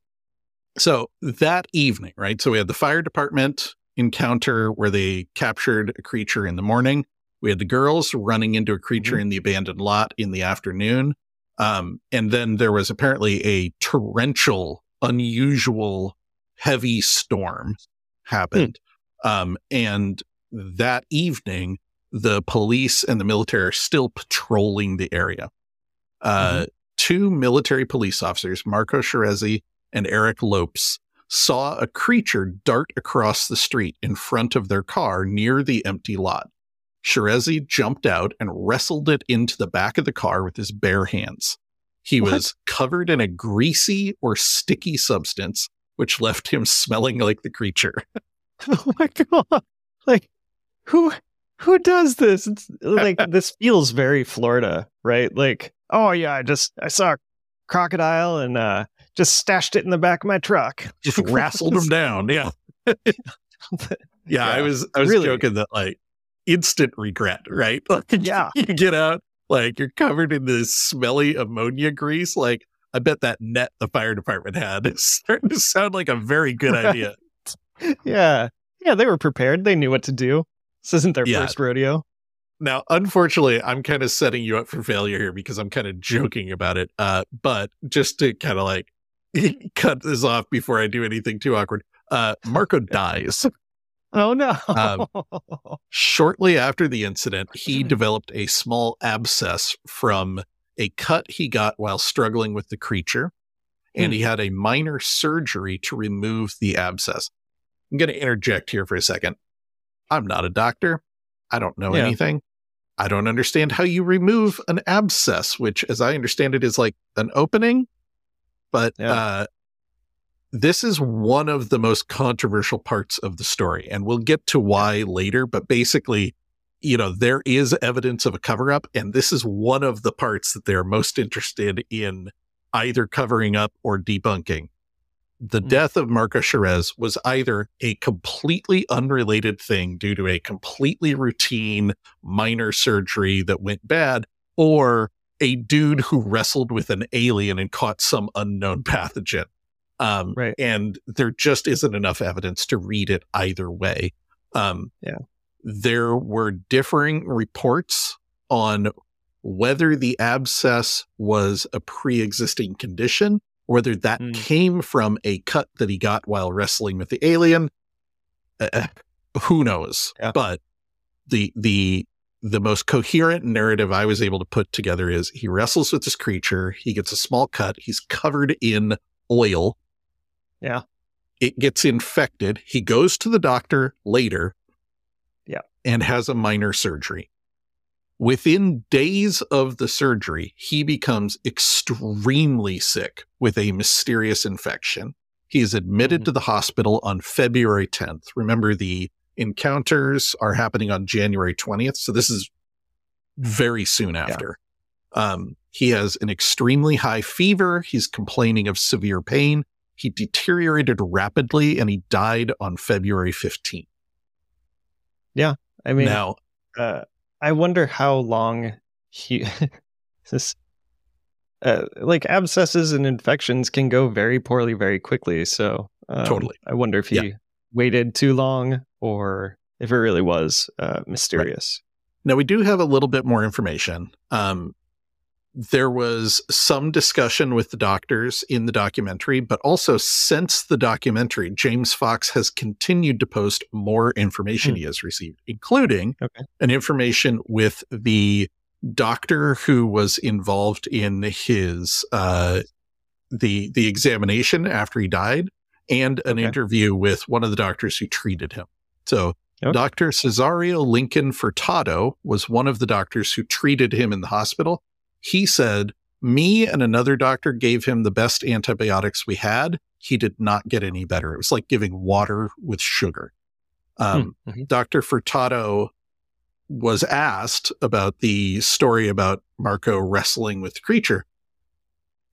so that evening, right? So we had the fire department encounter where they captured a creature in the morning. We had the girls running into a creature Mhm. in the abandoned lot in the afternoon. Um, and then there was apparently a torrential, unusual, heavy storm happened. Um, and that evening, the police and the military are still patrolling the area. Uh, Two military police officers, Marco Scherezi and Eric Lopes, saw a creature dart across the street in front of their car near the empty lot. Shirezi jumped out and wrestled it into the back of the car with his bare hands. He What? was covered in a greasy or sticky substance, which left him smelling like the creature. Oh my god! Like, who who does this? It's like this feels very Florida, right? Like, oh yeah, I just I saw a crocodile and uh just stashed it in the back of my truck. Just wrestled them down. Yeah. Yeah, I was I was really. joking that like instant regret, right? Like Yeah. you get out, like you're covered in this smelly ammonia grease. Like I bet that net the fire department had is starting to sound like a very good Right. idea. yeah, yeah, they were prepared. They knew what to do. This isn't their Yeah. first rodeo. Now, unfortunately, I'm kind of setting you up for failure here because I'm kind of joking about it. Uh, but just to kind of like cut this off before I do anything too awkward, uh, Marco dies. Oh no! Um, Shortly after the incident, he developed a small abscess from a cut he got while struggling with the creature, and he had a minor surgery to remove the abscess. I'm going to interject here for a second. I'm not a doctor. I don't know Yeah. anything. I don't understand how you remove an abscess, which, as I understand it, is like an opening. But Yeah. uh, this is one of the most controversial parts of the story, and we'll get to why later. But basically, you know, there is evidence of a cover up, and this is one of the parts that they're most interested in either covering up or debunking. the Mm. death of Marco Jerez was either a completely unrelated thing due to a completely routine minor surgery that went bad, or a dude who wrestled with an alien and caught some unknown pathogen. Um, Right. And there just isn't enough evidence to read it either way. Um, Yeah. There were differing reports on whether the abscess was a pre existing condition, whether that Mm. came from a cut that he got while wrestling with the alien. Uh, who knows? Yeah. But the, the, the most coherent narrative I was able to put together is he wrestles with this creature. He gets a small cut. He's covered in oil. Yeah. It gets infected. He goes to the doctor later. Yeah. And has a minor surgery. Within days of the surgery, he becomes extremely sick with a mysterious infection. He is admitted Mhm. to the hospital on February 10th. Remember, the encounters are happening on January 20th. So this is very soon after. Um, he has an extremely high fever. He's complaining of severe pain. He deteriorated rapidly and he died on February 15th. Yeah. I mean, now, uh, I wonder how long he this uh, like abscesses and infections can go very poorly very quickly. So um, Totally. I wonder if he Yeah. waited too long or if it really was uh, mysterious. Now we do have a little bit more information. Um, there was some discussion with the doctors in the documentary, but also since the documentary, James Fox has continued to post more information Hmm. he has received, including Okay. an information with the doctor who was involved in his uh, the the examination after he died, and an Okay. interview with one of the doctors who treated him. So Okay. Dr. Cesario Lincoln Furtado was one of the doctors who treated him in the hospital. He said, Me and another doctor gave him the best antibiotics we had. He did not get any better. It was like giving water with sugar. Um, Mhm. Dr. Furtado was asked about the story about Marco wrestling with the creature.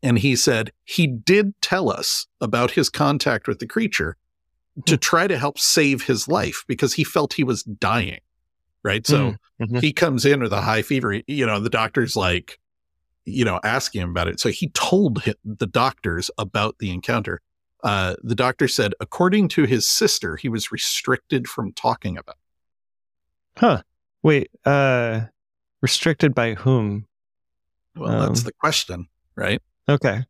And he said he did tell us about his contact with the creature to try to help save his life because he felt he was dying. Right. So Mhm. he comes in with a high fever. You know, the doctor's like, you know, asking him about it. So he told hi- the doctors about the encounter. Uh, the doctor said, according to his sister, he was restricted from talking about. it. Huh. Wait, uh restricted by whom? Well, that's Um, the question, right? Okay.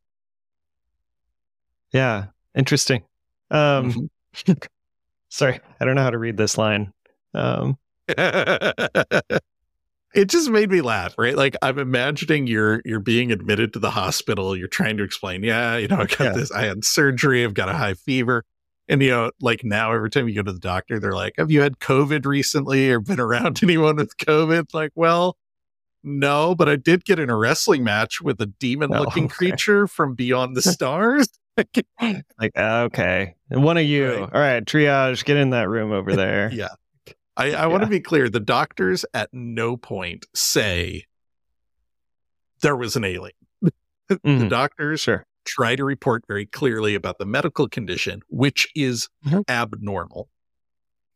Yeah, interesting. Um Mhm. sorry, I don't know how to read this line. Um it just made me laugh, right? Like I'm imagining you're you're being admitted to the hospital. You're trying to explain, yeah, you know, I got Yeah. this. I had surgery. I've got a high fever, and you know, like now every time you go to the doctor, they're like, "Have you had COVID recently, or been around anyone with COVID?" Like, well, no, but I did get in a wrestling match with a demon-looking Oh, okay. creature from beyond the stars. like okay. One of you. Right. All right, triage, get in that room over there. yeah. I, I want to be clear. The doctors at no point say there was an alien. The Mhm, doctors Sure. try to report very clearly about the medical condition, which is Mhm. abnormal.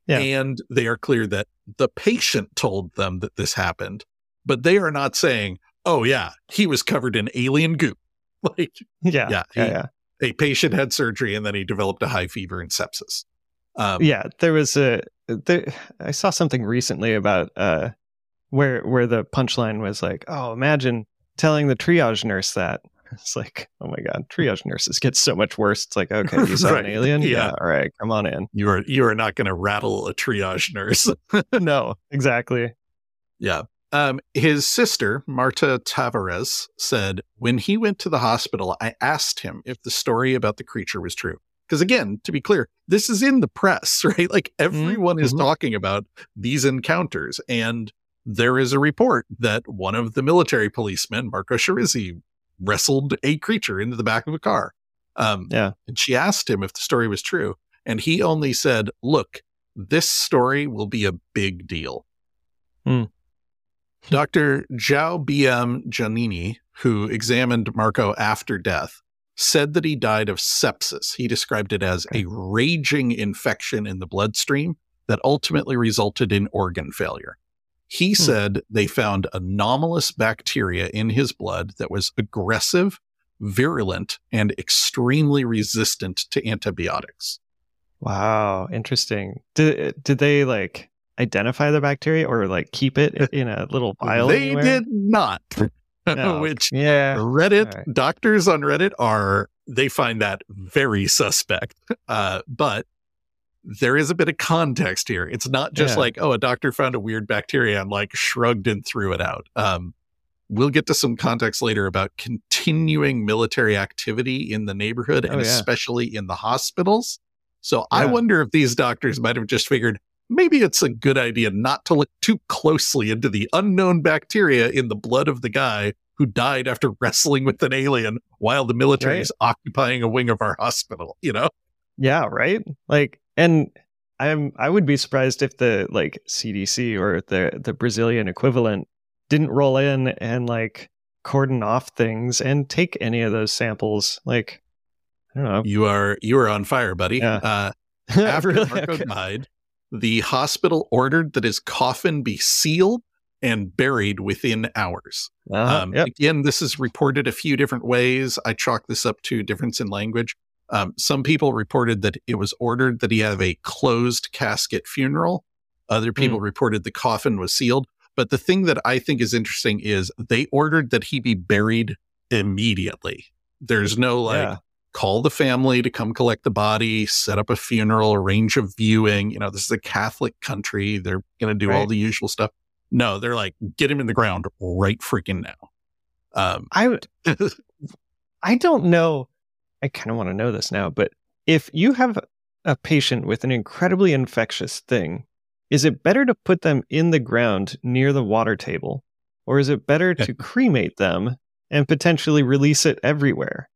Yeah. And they are clear that the patient told them that this happened, but they are not saying, oh, yeah, he was covered in alien goop. Like Yeah. Yeah, Yeah. yeah. A patient had surgery and then he developed a high fever and sepsis. Um, yeah there was a there, i saw something recently about uh where where the punchline was like oh imagine telling the triage nurse that it's like oh my god triage nurses get so much worse it's like okay you saw Right, an alien yeah. all right come on in You are you are not going to rattle a triage nurse. no exactly Yeah. Um, his sister, Marta Tavares, said, when he went to the hospital, I asked him if the story about the creature was true. Because again, to be clear, this is in the press, right? Like everyone is Mhm. talking about these encounters. And there is a report that one of the military policemen, Marco Chirizzi, wrestled a creature into the back of a car. Um, Yeah. And she asked him if the story was true. And he only said, look, this story will be a big deal. Hmm. Dr. Zhao B.M. Giannini, who examined Marco after death, said that he died of sepsis. He described it as a raging infection in the bloodstream that ultimately resulted in organ failure. He hmm. said they found anomalous bacteria in his blood that was aggressive, virulent, and extremely resistant to antibiotics. Wow, interesting. Did did they like identify the bacteria or like keep it in a little vial? They anywhere? did not. No. Which yeah, Reddit right. doctors on Reddit are they find that very suspect. Uh, but there is a bit of context here. It's not just yeah. like, oh, a doctor found a weird bacteria and like shrugged and threw it out. Um, we'll get to some context later about continuing military activity in the neighborhood and oh, yeah. especially in the hospitals. So yeah. I wonder if these doctors might have just figured maybe it's a good idea not to look too closely into the unknown bacteria in the blood of the guy who died after wrestling with an alien while the military right. is occupying a wing of our hospital, you know? Yeah, right? Like and I'm I would be surprised if the like CDC or the the Brazilian equivalent didn't roll in and like cordon off things and take any of those samples. Like I don't know. You are you are on fire, buddy. Yeah. Uh, after really? Marco okay. died, the hospital ordered that his coffin be sealed and buried within hours. Uh-huh. Um, yep. Again, this is reported a few different ways. I chalk this up to difference in language. Um, some people reported that it was ordered that he have a closed casket funeral. Other people mm. reported the coffin was sealed. But the thing that I think is interesting is they ordered that he be buried immediately. There's no like, yeah. Call the family to come collect the body, set up a funeral, arrange a viewing. You know, this is a Catholic country. They're going to do right. all the usual stuff. No, they're like, get him in the ground right freaking now. Um, I, I don't know I kind of want to know this now, but if you have a patient with an incredibly infectious thing, is it better to put them in the ground near the water table? Or is it better to cremate them and potentially release it everywhere?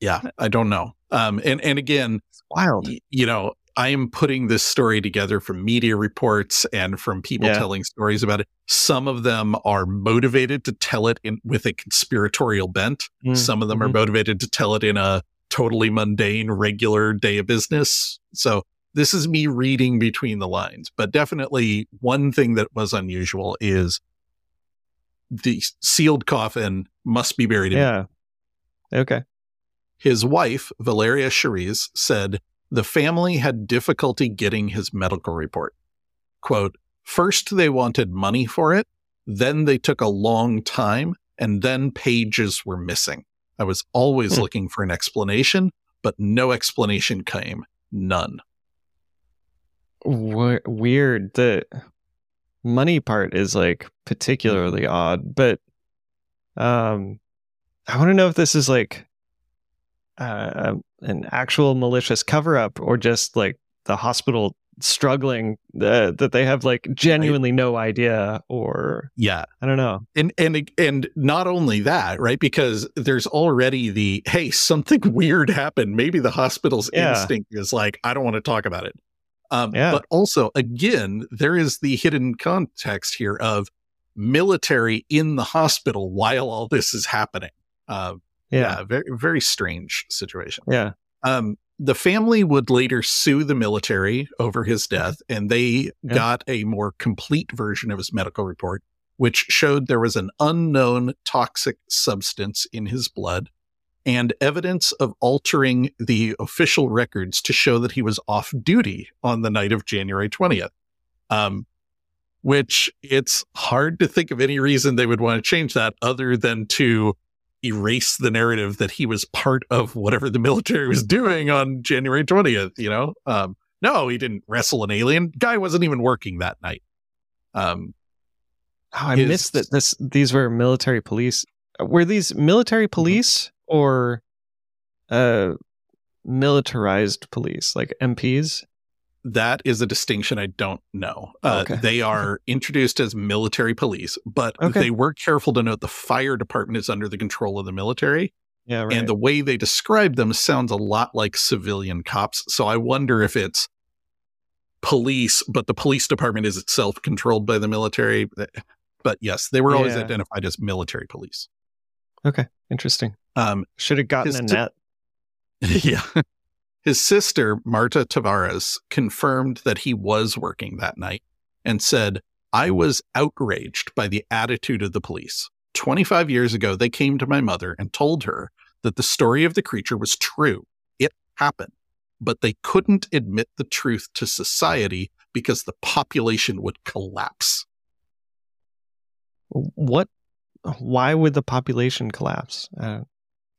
Yeah, I don't know. Um, and, and again, it's wild. You know, I am putting this story together from media reports and from people yeah. telling stories about it. Some of them are motivated to tell it in with a conspiratorial bent. Mm-hmm. Some of them are mm-hmm. motivated to tell it in a totally mundane, regular day of business. So this is me reading between the lines, but definitely one thing that was unusual is the sealed coffin must be buried. In yeah. Okay. His wife, Valeria Cheriz, said the family had difficulty getting his medical report. Quote, first they wanted money for it, then they took a long time, and then pages were missing. I was always hmm. looking for an explanation, but no explanation came. None. W- weird. The money part is like particularly odd, but um, I want to know if this is like uh, an actual malicious cover up or just like the hospital struggling uh, that they have like genuinely no idea or yeah. I don't know. And and and not only that right because there's already the hey something weird happened. Maybe the hospital's yeah. instinct is like i don't want to talk about it um, yeah. but also again there is the hidden context here of military in the hospital while all this is happening. Uh, yeah. yeah very very strange situation yeah um the family would later sue the military over his death, and they yeah. got a more complete version of his medical report, which showed there was an unknown toxic substance in his blood and evidence of altering the official records to show that he was off duty on the night of January 20th. Um, which it's hard to think of any reason they would want to change that other than to erase the narrative that he was part of whatever the military was doing on January 20th, you know? Um, no, he didn't wrestle an alien. Guy wasn't even working that night. Um, oh, I his, missed that this these were military police. Were these military mm-hmm. police or uh militarized police like MPs? That is a distinction I don't know. Uh, okay. They are introduced as military police, but okay. they were careful to note the fire department is under the control of the military. Yeah, right. And the way they describe them sounds a lot like civilian cops. So I wonder if it's police, but the police department is itself controlled by the military. But yes, they were always yeah. identified as military police. Okay, interesting. Um, Should have gotten a net yeah. His sister, Marta Tavares, confirmed that he was working that night and said, I was outraged by the attitude of the police. 25 years ago, they came to my mother and told her that the story of the creature was true. It happened. But they couldn't admit the truth to society because the population would collapse. What? Why would the population collapse? Uh,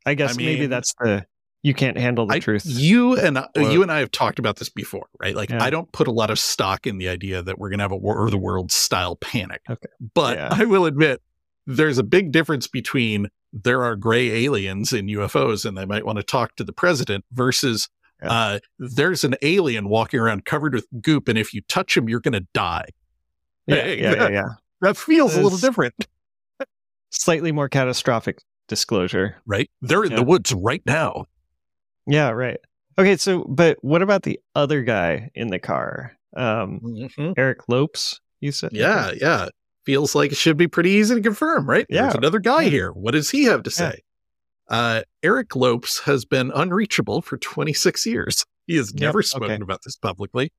I guess I mean, maybe that's the you can't handle the I, truth. You and or, you and I have talked about this before, right? Like yeah. I don't put a lot of stock in the idea that we're going to have a war of the world style panic. Okay. But yeah. I will admit there's a big difference between there are gray aliens in UFOs and they might want to talk to the president versus yeah. uh, there's an alien walking around covered with goop and if you touch him you're going to die. Yeah, yeah, yeah, yeah. That feels a little different. Slightly more catastrophic disclosure. Right? They're in the woods right now. Yeah, right. Okay, so but what about the other guy in the car? Um mm-hmm. Eric Lopes, you said? Yeah, yeah. Feels like it should be pretty easy to confirm, right? Yeah. There's another guy yeah. here. What does he have to say? Yeah. Uh Eric Lopes has been unreachable for 26 years. He has never yep, spoken okay. about this publicly.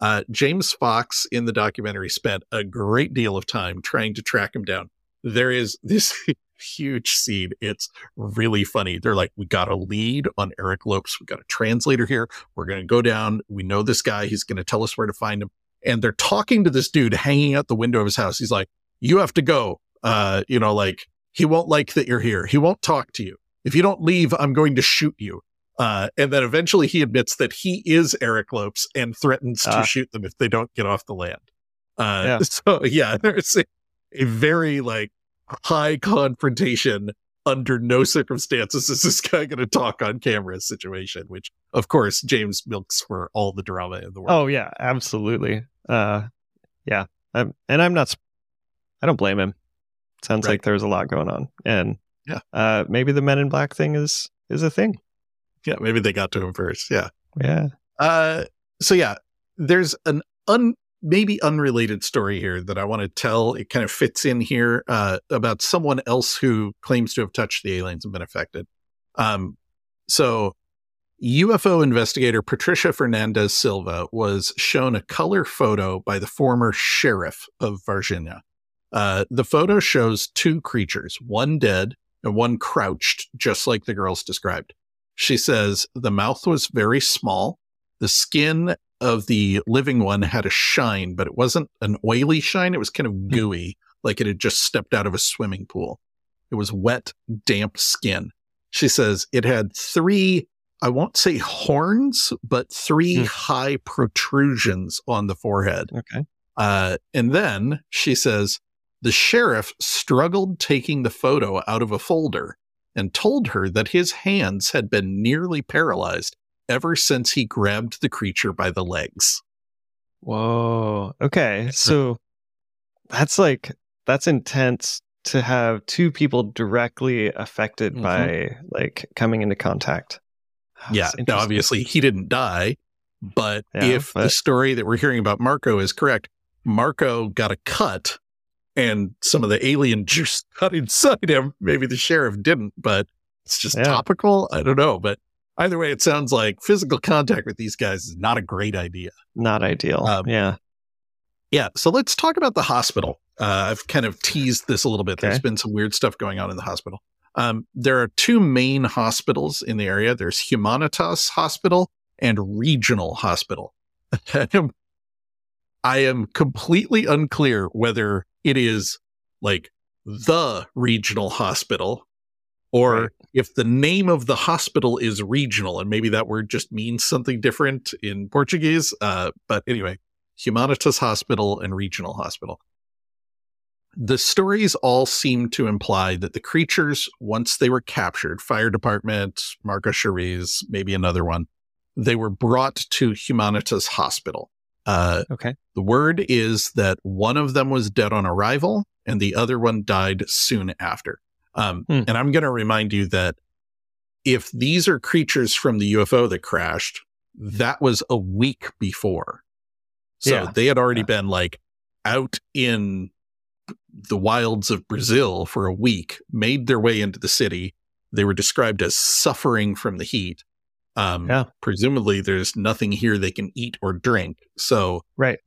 Uh, James Fox in the documentary spent a great deal of time trying to track him down. There is this huge scene. It's really funny. They're like, we got a lead on Eric Lopes. We got a translator here. We're going to go down. We know this guy. He's going to tell us where to find him. And they're talking to this dude hanging out the window of his house. He's like, you have to go. Uh, you know, like he won't like that you're here. He won't talk to you. If you don't leave, I'm going to shoot you. Uh, and then eventually he admits that he is Eric Lopes and threatens uh, to ah. shoot them if they don't get off the land. Uh, yeah. so yeah, there's a, a very like high confrontation under no circumstances is this guy going to talk on camera situation, which of course James milks for all the drama in the world. Oh yeah, absolutely. Uh, yeah. I'm, and I'm not, I don't blame him. Sounds right. like there's a lot going on and yeah, uh, maybe the men in black thing is, is a thing. Yeah. Maybe they got to him first. Yeah. Yeah. Uh, so yeah, there's an un, maybe unrelated story here that I want to tell. It kind of fits in here uh, about someone else who claims to have touched the aliens and been affected. Um, so, UFO investigator Patricia Fernandez Silva was shown a color photo by the former sheriff of Varginha. Uh, the photo shows two creatures, one dead and one crouched, just like the girls described. She says the mouth was very small. The skin of the living one had a shine, but it wasn't an oily shine. It was kind of hmm. gooey, like it had just stepped out of a swimming pool. It was wet, damp skin. She says it had three, I won't say horns, but three mm. high protrusions on the forehead. Okay. Uh, and then she says the sheriff struggled taking the photo out of a folder and told her that his hands had been nearly paralyzed ever since he grabbed the creature by the legs. Whoa. Okay. So that's like, that's intense to have two people directly affected mm-hmm. by like coming into contact. yeah. Now, obviously, he didn't die, but yeah, if but... the story that we're hearing about Marco is correct, Marco got a cut and some of the alien juice got inside him. Maybe the sheriff didn't, but it's just yeah. topical. I don't know. But either way, it sounds like physical contact with these guys is not a great idea. Not ideal. Um, yeah. Yeah. So let's talk about the hospital. Uh, I've kind of teased this a little bit. Okay. There's been some weird stuff going on in the hospital. Um, there are two main hospitals in the area. There's Humanitas Hospital and Regional Hospital. I am completely unclear whether it is like the regional hospital or right. If the name of the hospital is regional and maybe that word just means something different in Portuguese. Uh, but anyway, Humanitas Hospital and Regional Hospital. The stories all seem to imply that the creatures, once they were captured, fire department, Marco Cheriz, maybe another one, they were brought to Humanitas Hospital. Uh, okay. The word is that one of them was dead on arrival and the other one died soon after. Um, hmm. And I'm going to remind you that if these are creatures from the UFO that crashed, that was a week before. So yeah. they had already yeah. been like out in the wilds of Brazil for a week, made their way into the city. They were described as suffering from the heat. Um, Yeah. Presumably, there's nothing here they can eat or drink. So, Right.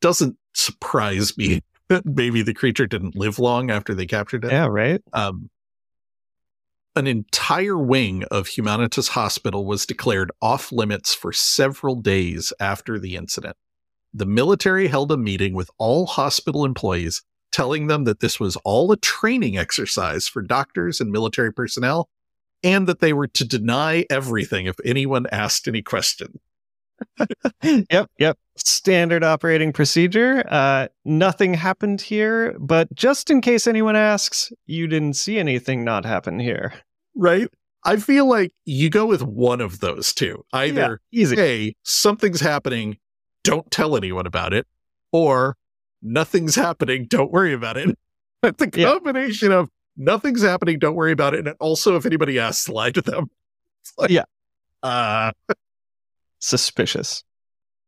doesn't surprise me that maybe the creature didn't live long after they captured it. Yeah, right? Um, an entire wing of Humanitas Hospital was declared off limits for several days after the incident. The military held a meeting with all hospital employees, telling them that this was all a training exercise for doctors and military personnel, and that they were to deny everything if anyone asked any question. Yep, yep. Standard operating procedure. Uh, nothing happened here, but just in case anyone asks, you didn't see anything not happen here. Right? I feel like you go with one of those two. Either Yeah, easy. hey, something's happening, don't tell anyone about it, or nothing's happening, don't worry about it. The Yeah. combination of nothing's happening, don't worry about it, and also if anybody asks, lie to them. Like, Yeah. Uh, Suspicious.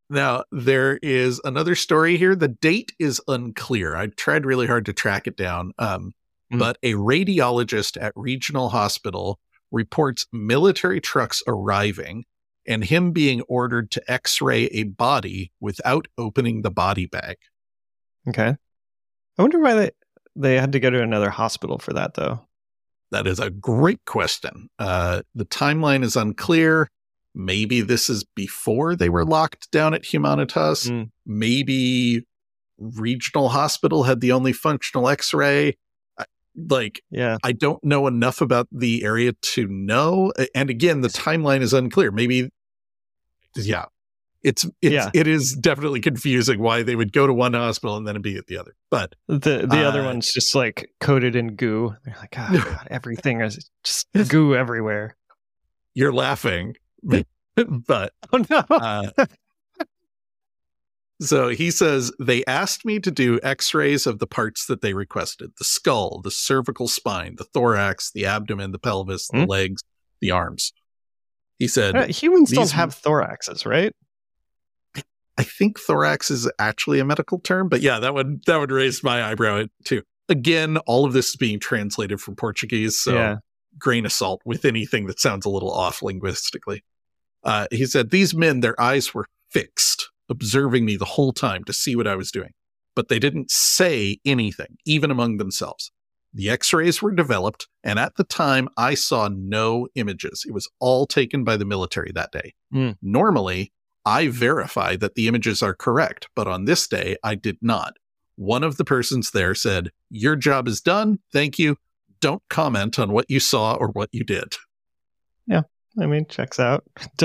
now, there is another story here. The date is unclear. I tried really hard to track it down. Um, Mm. But a radiologist at Regional Hospital reports military trucks arriving and him being ordered to x ray a body without opening the body bag. Okay. I wonder why they they had to go to another hospital for that though. That is a great question. Uh, the timeline is unclear. Maybe this is before they were locked down at Humanitas. Mm. Maybe Regional Hospital had the only functional x ray. Like, Yeah. I don't know enough about the area to know. And again, the timeline is unclear. Maybe, yeah, it's, it's Yeah. it is definitely confusing why they would go to one hospital and then be at the other. But The the other Uh, one's just like coated in goo. They're like, oh, God, everything is just goo everywhere. you're laughing, but Oh no. uh, so he says they asked me to do X-rays of the parts that they requested: the skull, the cervical spine, the thorax, the abdomen, the pelvis, the Hmm. legs, the arms. He said, Uh, humans don't have thoraxes, right? I think thorax is actually a medical term, but yeah, that would that would raise my eyebrow too. Again, all of this is being translated from Portuguese, so Yeah. grain of salt with anything that sounds a little off linguistically. Uh, he said these men, their eyes were fixed, observing me the whole time to see what I was doing, but they didn't say anything, even among themselves. The X-rays were developed, and at the time, I saw no images. It was all taken by the military that day. Hmm. Normally, I verify that the images are correct, but on this day, I did not. One of the persons there said, Your job is done. Thank you. Don't comment on what you saw or what you did. I mean, checks out.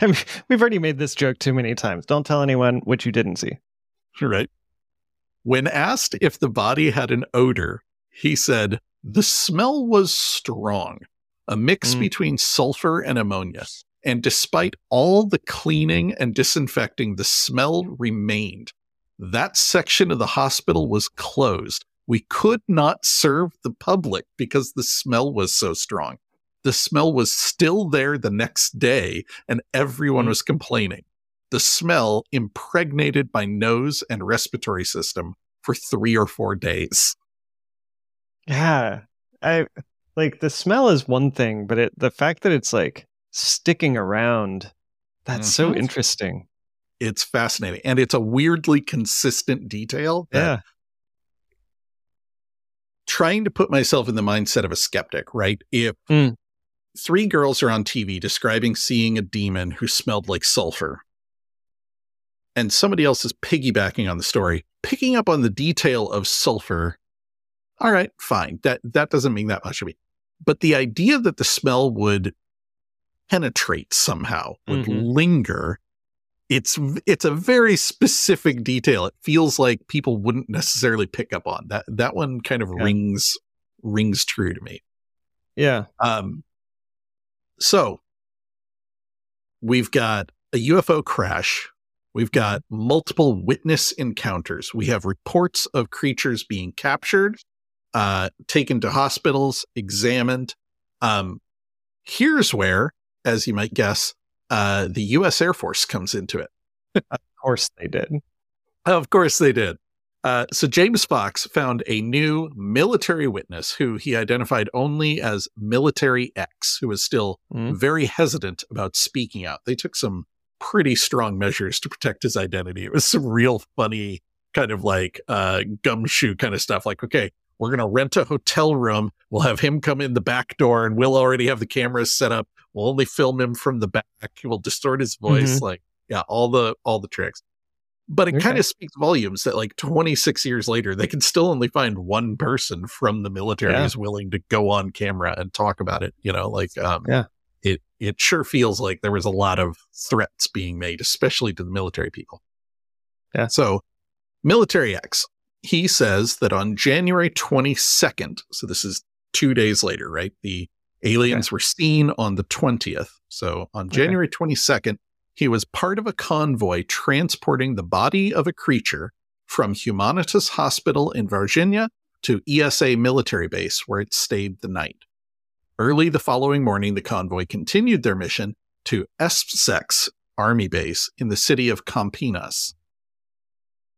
I mean, we've already made this joke too many times. Don't tell anyone what you didn't see. You're right. When asked if the body had an odor, he said, The smell was strong, a mix Mm. between sulfur and ammonia. And despite all the cleaning and disinfecting, the smell remained. That section of the hospital was closed. We could not serve the public because the smell was so strong. The smell was still there the next day, and everyone Mm. was complaining. The smell impregnated my nose and respiratory system for three or four days. Yeah. I like the smell is one thing, but it the fact that it's like sticking around, that's so Mhm. interesting. It's fascinating. And it's a weirdly consistent detail Yeah. trying to put myself in the mindset of a skeptic, right? If Mm. Three girls are on TV describing seeing a demon who smelled like sulfur, and somebody else is piggybacking on the story, picking up on the detail of sulfur, all right, fine. That that doesn't mean that much to me. But the idea that the smell would penetrate somehow, would Mhm. linger, it's it's a very specific detail. It feels like people wouldn't necessarily pick up on. That that one kind of Yeah. rings rings true to me. Yeah. Um, so we've got a UFO crash. We've got multiple witness encounters. We have reports of creatures being captured, uh, taken to hospitals, examined. Um, here's where, as you might guess, uh, the U.S. Air Force comes into it. Of course they did. Of course they did. Uh, so James Fox found a new military witness who he identified only as Military X, who was still Mm. very hesitant about speaking out. They took some pretty strong measures to protect his identity. It was some real funny kind of like uh, gumshoe kind of stuff. Like, okay, we're going to rent a hotel room. We'll have him come in the back door and we'll already have the cameras set up. We'll only film him from the back. We'll distort his voice. Like, yeah, all the, all the tricks. But it Okay. kind of speaks volumes that like 26 years later, they can still only find one person from the military Yeah. who's willing to go on camera and talk about it. You know, like, um, Yeah. it, it sure feels like there was a lot of threats being made, especially to the military people. Yeah. So military X, he says that on January 22nd, so this is two days later, right? The aliens were seen on the 20th. So on Okay. January 22nd, he was part of a convoy transporting the body of a creature from Humanitas Hospital in Varginha to ESA military base, where it stayed the night. Early the following morning, the convoy continued their mission to EsPCEx Army Base in the city of Campinas.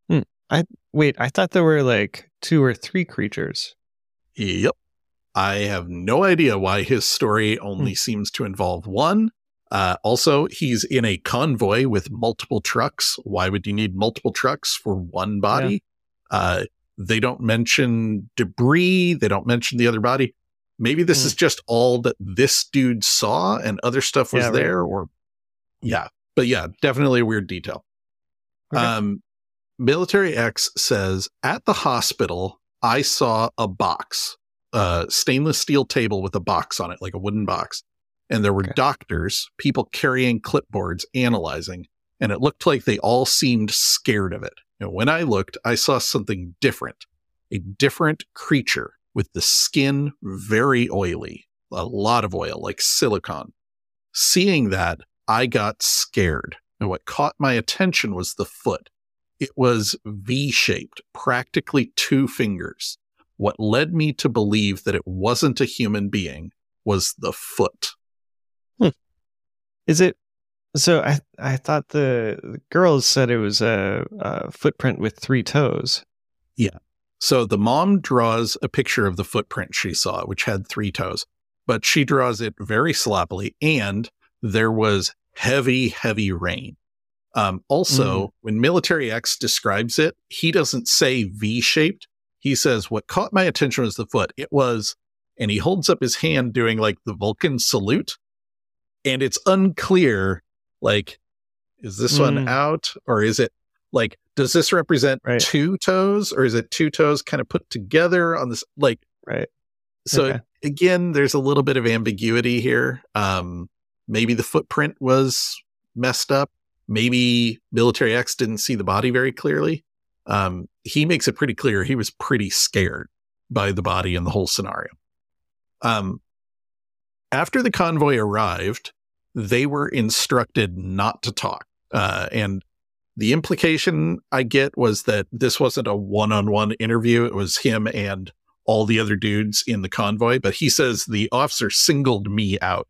Hmm. I Wait, I thought there were like two or three creatures. Yep. I have no idea why his story only seems to involve one. Uh, also, he's in a convoy with multiple trucks. Why would you need multiple trucks for one body? Uh, they don't mention debris. They don't mention the other body. Maybe this Hmm. is just all that this dude saw and other stuff was Yeah, right. there or yeah. But yeah, definitely a weird detail. Okay. Um, Military X says at the hospital, I saw a box, a stainless steel table with a box on it, like a wooden box. And there were Okay. doctors, people carrying clipboards, analyzing, and it looked like they all seemed scared of it. And when I looked, I saw something different, a different creature with the skin very oily, a lot of oil, like silicon. Seeing that, I got scared. And what caught my attention was the foot. It was V shaped, practically two fingers. What led me to believe that it wasn't a human being was the foot. Is it? So I I thought the, the girls said it was a, a footprint with three toes. Yeah. So the mom draws a picture of the footprint she saw, which had three toes, but she draws it very sloppily. And there was heavy, heavy rain. Um, also, when Military X describes it, he doesn't say V shaped. He says, What caught my attention was the foot. It was, and he holds up his hand doing like the Vulcan salute. And it's unclear, like, is this one Mm. out or is it like, does this represent Right. two toes or is it two toes kind of put together on this? Like, Right. so Okay. again, there's a little bit of ambiguity here. Um, maybe the footprint was messed up. Maybe Military X didn't see the body very clearly. Um, he makes it pretty clear he was pretty scared by the body and the whole scenario. Um, after the convoy arrived, they were instructed not to talk. Uh, and the implication I get was that this wasn't a one on one interview. It was him and all the other dudes in the convoy. But he says the officer singled me out.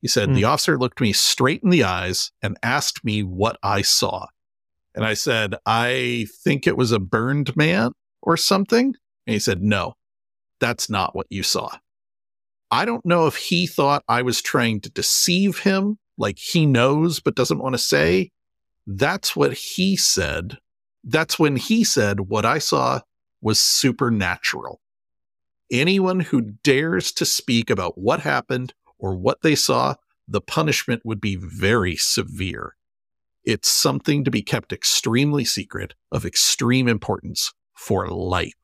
He said, Hmm. The officer looked me straight in the eyes and asked me what I saw. And I said, I think it was a burned man or something. And he said, No, that's not what you saw. I don't know if he thought I was trying to deceive him, like he knows but doesn't want to say. That's what he said. That's when he said, What I saw was supernatural. Anyone who dares to speak about what happened or what they saw, the punishment would be very severe. It's something to be kept extremely secret, of extreme importance for life.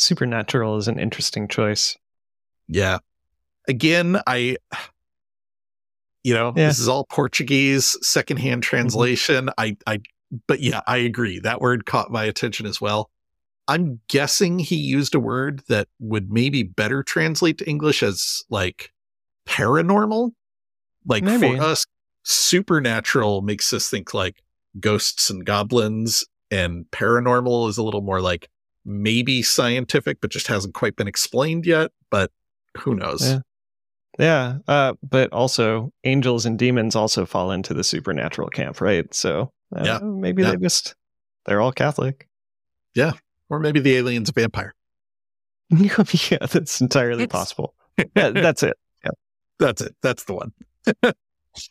Supernatural is an interesting choice. Yeah. Again, I, you know, Yeah. this is all Portuguese secondhand mm-hmm. translation. I, I, but yeah, I agree. That word caught my attention as well. I'm guessing he used a word that would maybe better translate to English as like paranormal. Like Maybe. for us, supernatural makes us think like ghosts and goblins, and paranormal is a little more like maybe scientific, but just hasn't quite been explained yet. But who knows? Yeah. Yeah, uh, but also angels and demons also fall into the supernatural camp, right? So uh, Yeah. maybe Yeah. they just They're all Catholic. Yeah, or maybe the alien's a vampire. yeah, that's entirely It's- possible. Yeah, that's it. Yeah. That's it. That's the one.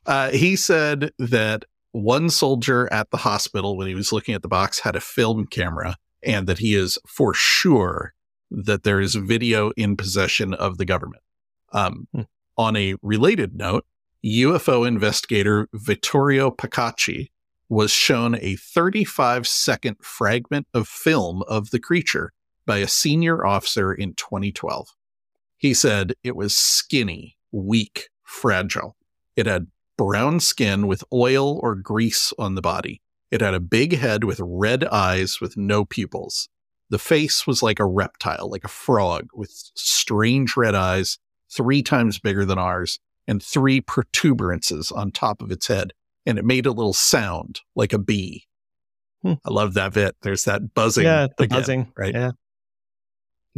uh, he said that one soldier at the hospital, when he was looking at the box, had a film camera, and that he is for sure that there is video in possession of the government. Um, Hmm. On a related note, UFO investigator Vittorio Pacacci was shown a 35 second fragment of film of the creature by a senior officer in 2012. He said it was skinny, weak, fragile. It had brown skin with oil or grease on the body. It had a big head with red eyes with no pupils. The face was like a reptile, like a frog, with strange red eyes, three times bigger than ours, and three protuberances on top of its head. And it made a little sound like a bee. Hmm. I love that bit. There's that buzzing. yeah, the again, buzzing. right? Yeah.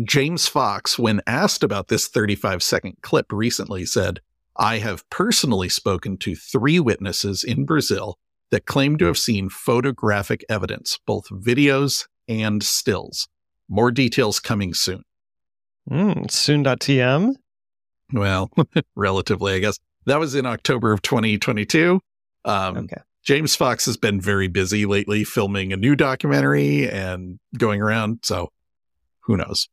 James Fox, when asked about this 35 second clip recently, said, I have personally spoken to three witnesses in Brazil that claim to have seen photographic evidence, both videos and stills. More details coming soon. Mm, soon.tm. Well, relatively, I guess. That was in October of 2022. Um, Okay. James Fox has been very busy lately filming a new documentary and going around. So who knows?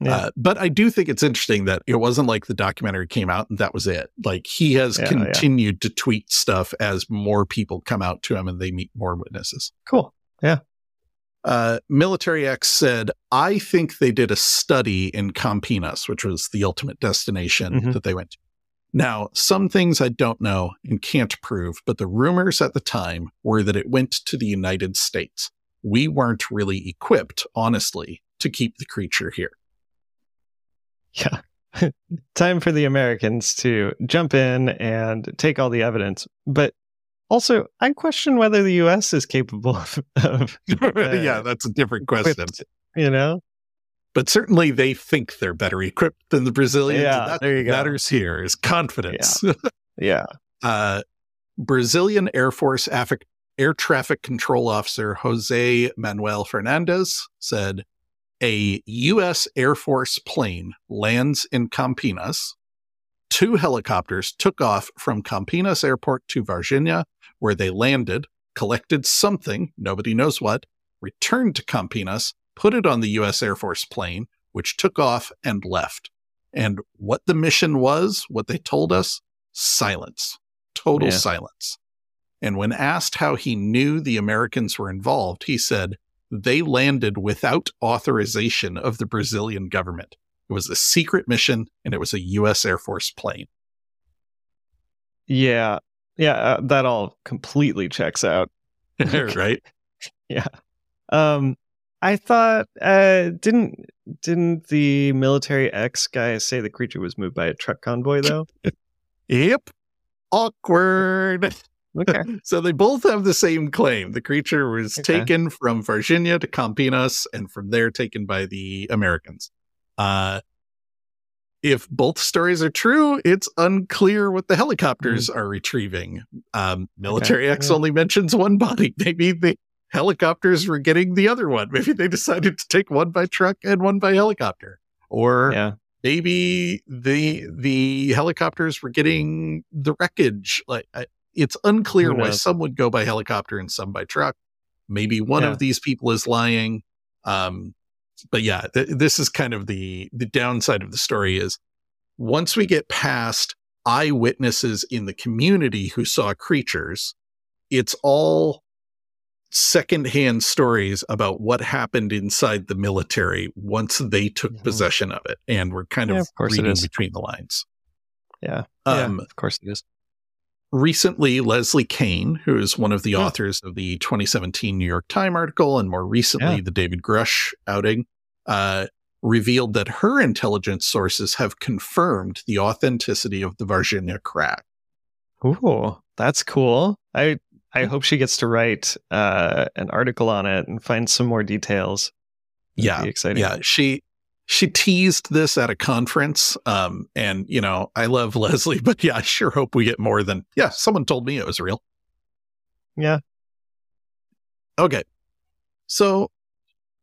Yeah. Uh, but I do think it's interesting that it wasn't like the documentary came out and that was it. Like he has Yeah, yeah. continued to tweet stuff as more people come out to him and they meet more witnesses. Cool. Yeah. Uh, Military X said, I think they did a study in Campinas, which was the ultimate destination Mhm. that they went to. Now, some things I don't know and can't prove, but the rumors at the time were that it went to the United States. We weren't really equipped, honestly, to keep the creature here. Yeah. Time for the Americans to jump in and take all the evidence. But also, I question whether the U.S. is capable of, of yeah, that's a different question. equipped, you know? But certainly they think they're better equipped than the Brazilians. Yeah, that there you go. matters here is confidence. Yeah. uh, Brazilian Air Force Afri- Air Traffic Control Officer Jose Manuel Fernandez said a U.S. Air Force plane lands in Campinas. Two helicopters took off from Campinas Airport to Varginha, where they landed, collected something, nobody knows what, returned to Campinas, put it on the U.S. Air Force plane, which took off and left. And what the mission was, what they told us, silence, total Yeah. silence. And when asked how he knew the Americans were involved, he said they landed without authorization of the Brazilian government. It was a secret mission and it was a U.S. Air Force plane. Yeah. Yeah. Uh, that all completely checks out. right? Yeah. Um, I thought, uh, didn't didn't the military X guy say the creature was moved by a truck convoy though? Yep. Awkward. Okay. So they both have the same claim. The creature was Okay. taken from Varginha to Campinas and from there taken by the Americans. Uh, if both stories are true, it's unclear what the helicopters are retrieving. Um, Military Okay, X yeah. only mentions one body. Maybe the helicopters were getting the other one. Maybe they decided to take one by truck and one by helicopter. Or yeah. maybe the the helicopters were getting the wreckage. Like I, it's unclear why some would go by helicopter and some by truck. Maybe one Yeah. of these people is lying. Um, but yeah, th- this is kind of the the downside of the story is once we get past eyewitnesses in the community who saw creatures, it's all secondhand stories about what happened inside the military once they took Mhm. possession of it, and we're kind Yeah, of, of course reading is. between the lines. Yeah. Um, yeah. Of course it is. Recently Leslie Kean, who is one of the Yeah. authors of the 2017 New York Times article and more recently Yeah. the David Grusch outing, uh, revealed that her intelligence sources have confirmed the authenticity of the Varginha crack. Ooh, that's cool. I I Hmm. hope she gets to write uh, an article on it and find some more details. That'd Yeah, exciting. Yeah, she she teased this at a conference, um, and you know I love Leslie, but yeah, I sure hope we get more than yeah. Someone told me it was real. Yeah. Okay. So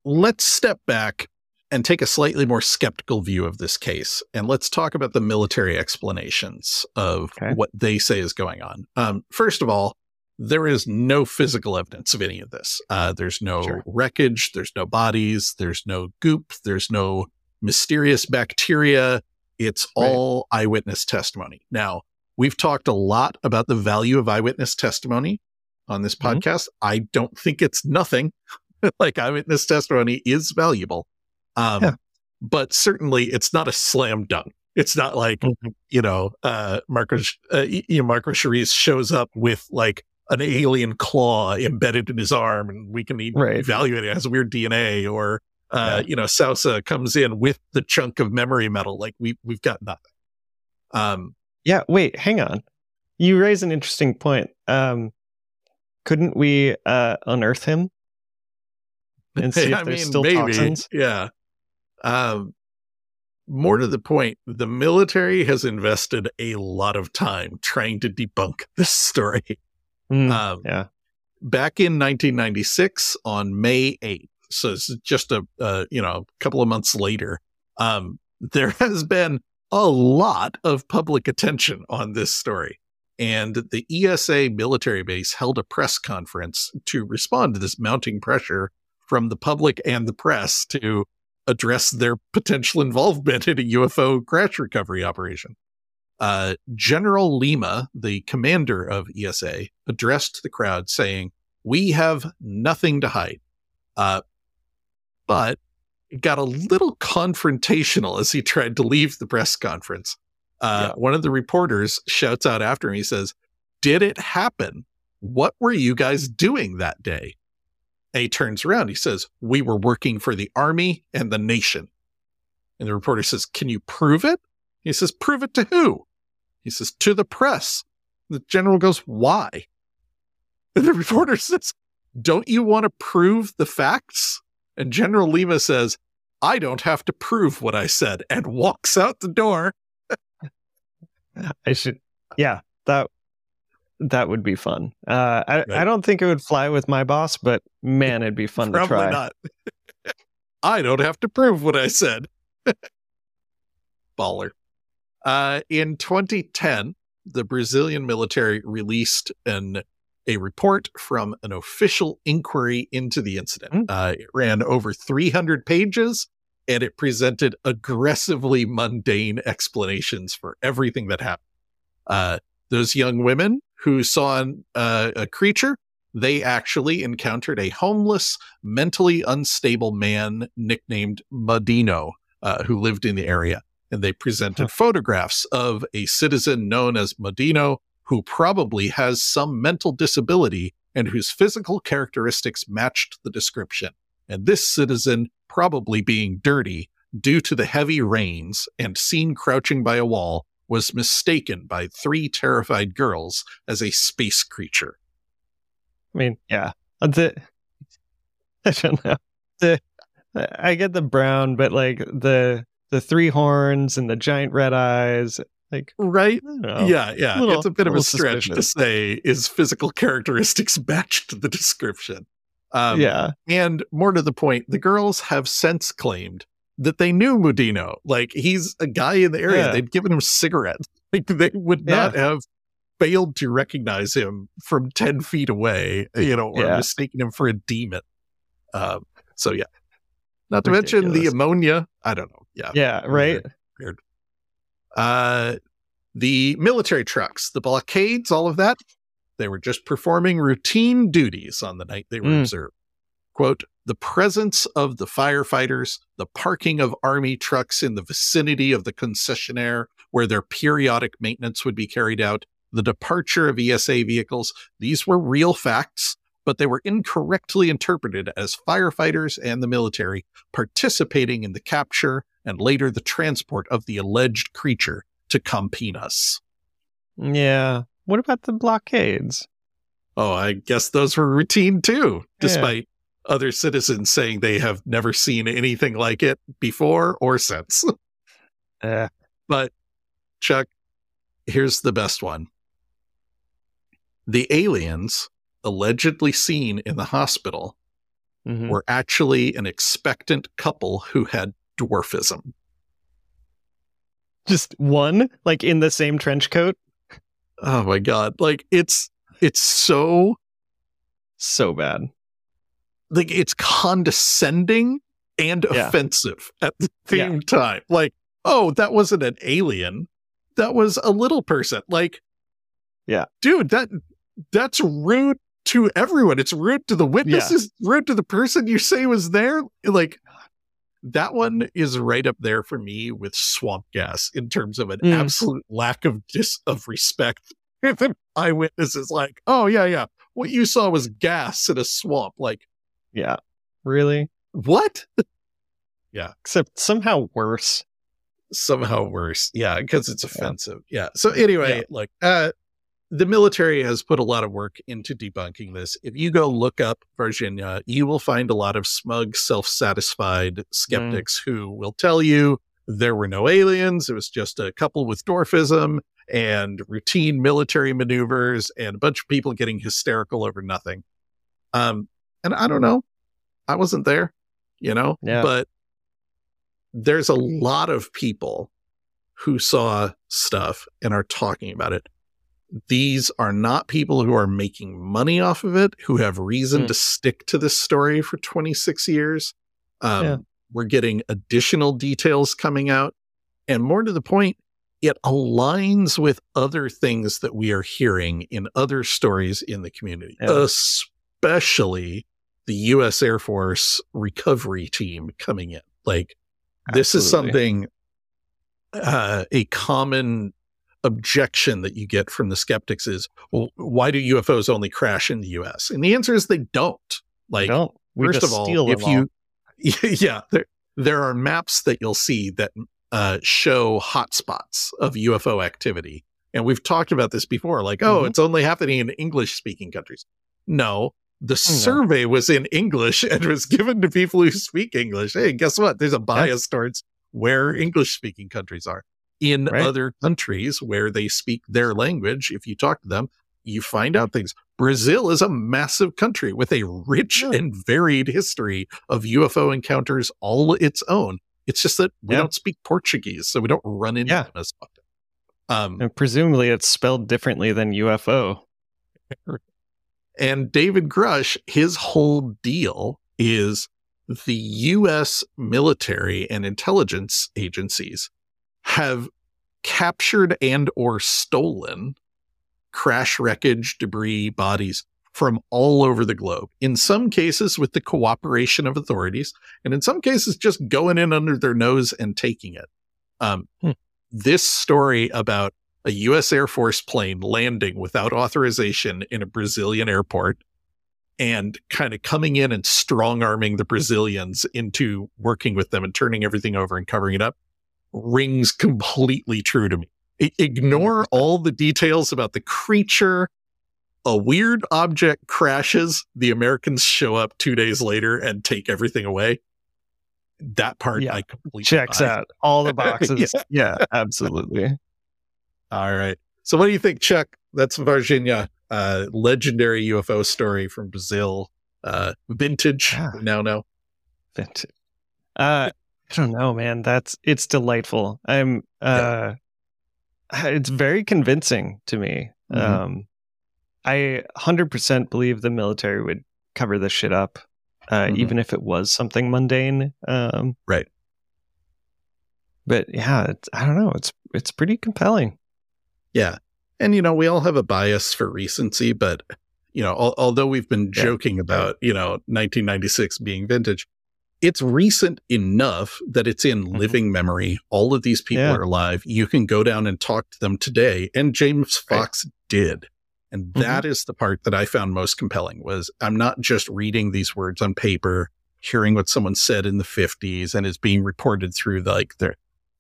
let's step back and take a slightly more skeptical view of this case. And let's talk about the military explanations of Okay. what they say is going on. Um, first of all, there is no physical evidence of any of this. Uh, there's no Sure. wreckage, there's no bodies, there's no goop, there's no mysterious bacteria. It's Right. all eyewitness testimony. Now, we've talked a lot about the value of eyewitness testimony on this Mhm. podcast. I don't think it's nothing. like eyewitness testimony is valuable. Um, Yeah. but certainly it's not a slam dunk. It's not like, Mhm. you know, uh, Marco, uh, you know, Marco Chereze shows up with like an alien claw embedded in his arm and we can Right. evaluate it. Has weird DNA or, uh, Yeah. you know, Souza comes in with the chunk of memory metal. Like we, we've got nothing. Um, Yeah, wait, hang on. You raise an interesting point. Um, couldn't we uh, unearth him and see if I there's mean, still maybe, toxins? Yeah. Um, more to the point, the military has invested a lot of time trying to debunk this story. Mm, Um, yeah. Back in 1996, on May 8th, so it's just a uh, you know a couple of months later, um, there has been a lot of public attention on this story. And the ESA military base held a press conference to respond to this mounting pressure from the public and the press to address their potential involvement in a UFO crash recovery operation. Uh, General Lima, the commander of ESA, addressed the crowd saying, We have nothing to hide. Uh, but it got a little confrontational as he tried to leave the press conference. Uh, Yeah. One of the reporters shouts out after him, he says, Did it happen? What were you guys doing that day? And he turns around. He says, We were working for the army and the nation. And the reporter says, Can you prove it? He says, Prove it to who? He says, To the press. The general goes, Why? And the reporter says, Don't you want to prove the facts? And General Lima says, I don't have to prove what I said, and walks out the door. I should. Yeah, that that would be fun. Uh, I Right. I don't think it would fly with my boss, but man, it'd be fun to try. not. I don't have to prove what I said. Baller. Uh, in 2010, the Brazilian military released an a report from an official inquiry into the incident. Mm. Uh, it ran over 300 pages and it presented aggressively mundane explanations for everything that happened. Uh, those young women who saw an, uh, a creature, they actually encountered a homeless, mentally unstable man nicknamed Mudinho, uh, who lived in the area. And they presented Huh. photographs of a citizen known as Mudinho, who probably has some mental disability and whose physical characteristics matched the description. And this citizen probably being dirty due to the heavy rains and seen crouching by a wall was mistaken by three terrified girls as a space creature. I mean, yeah. Uh, The I don't know. The I get the brown, but like the the three horns and the giant red eyes, like Right? I don't know. yeah, yeah. little- it's a bit of a stretch to say is physical characteristics matched the description. Um, yeah. And more to the point, the girls have since claimed that they knew Mudinho. Like he's a guy in the area. Yeah. They'd given him cigarettes. Like they would not have failed to recognize him from 10 feet away, you know, or Yeah. mistaken him for a demon. Um, so yeah. Not to mention the ammonia. I don't know. Yeah. Yeah, right? Uh, the military trucks, the blockades, all of that, they were just performing routine duties on the night they were Mm. observed. Quote, the presence of the firefighters, the parking of army trucks in the vicinity of the concessionaire where their periodic maintenance would be carried out, the departure of ESA vehicles, these were real facts, but they were incorrectly interpreted as firefighters and the military participating in the capture and later the transport of the alleged creature to Campinas. Yeah. What about the blockades? Oh, I guess those were routine too, Yeah. despite other citizens saying they have never seen anything like it before or since. Uh, But Chuck, here's the best one. The aliens allegedly seen in the hospital Mhm. were actually an expectant couple who had dwarfism. Just one, like in the same trench coat. Oh my god. Like it's it's so So bad. like it's condescending and Yeah. offensive at the same time. Like, oh, that wasn't an alien. That was a little person. Like, Yeah. dude, that that's rude to everyone. It's rude to the witnesses, rude to the person you say was there. Like that one is right up there for me with swamp gas in terms of an Mm. absolute lack of dis of respect. If an eyewitness is like, oh yeah, yeah, what you saw was gas in a swamp. Like, Yeah. Really? what? Yeah. Except somehow worse. somehow worse. Yeah, because it's offensive. Yeah. So anyway, like uh the military has put a lot of work into debunking this. If you go look up Varginha, you will find a lot of smug, self-satisfied skeptics who will tell you there were no aliens. It was just a couple with dwarfism and routine military maneuvers and a bunch of people getting hysterical over nothing. Um, and I don't know. I wasn't there, you know, Yeah. but there's a lot of people who saw stuff and are talking about it. These are not people who are making money off of it, who have reason Mm. to stick to this story for 26 years. Um, Yeah. We're getting additional details coming out. And more to the point, it aligns with other things that we are hearing in other stories in the community, Yeah. especially the U.S. Air Force recovery team coming in. Like, this is something, uh, a common objection that you get from the skeptics is, well, why do UFOs only crash in the U.S.? And the answer is they don't. Like. We first of all, if you, yeah, there, there are maps that you'll see that uh, show hotspots of UFO activity. And we've talked about this before, like, oh, Mhm. it's only happening in English speaking countries. No, the survey was in English and was given to people who speak English. Hey, guess what? There's a bias towards where English speaking countries are. In Right. other countries where they speak their language, if you talk to them, you find out things. Brazil is a massive country with a rich Yeah. and varied history of UFO encounters all its own. It's just that we Yeah. don't speak Portuguese, so we don't run into Yeah. them as often. Um, And presumably it's spelled differently than UFO. And David Grusch, his whole deal is the US military and intelligence agencies have captured and or stolen crash wreckage, debris, bodies from all over the globe. In some cases with the cooperation of authorities, and in some cases just going in under their nose and taking it. Um, Hmm. This story about a U.S. Air Force plane landing without authorization in a Brazilian airport and kind of coming in and strong arming the Brazilians into working with them and turning everything over and covering it up rings completely true to me. I- ignore all the details about the creature. A weird object crashes. The Americans show up two days later and take everything away. That part Yeah. I completely Checks buy. out all the boxes. Yeah. yeah. absolutely. All right. So what do you think, Chuck? That's Varginha, uh, legendary UFO story from Brazil, uh, vintage. Yeah. Now know. Fant- Uh, I don't know, man. That's it's delightful. I'm. Uh, it's very convincing to me. Mhm. Um, I hundred percent believe the military would cover this shit up, uh, Mhm. even if it was something mundane. Um, Right. But yeah, it's, I don't know. It's it's pretty compelling. Yeah. And, you know, we all have a bias for recency, but, you know, al- although we've been Yeah. joking about, you know, 1996 being vintage, it's recent enough that it's in Mhm. living memory. All of these people Yeah. are alive. You can go down and talk to them today. And James Right. Fox did. And that is the part that I found most compelling was I'm not just reading these words on paper, hearing what someone said in the 50s and is being reported through like their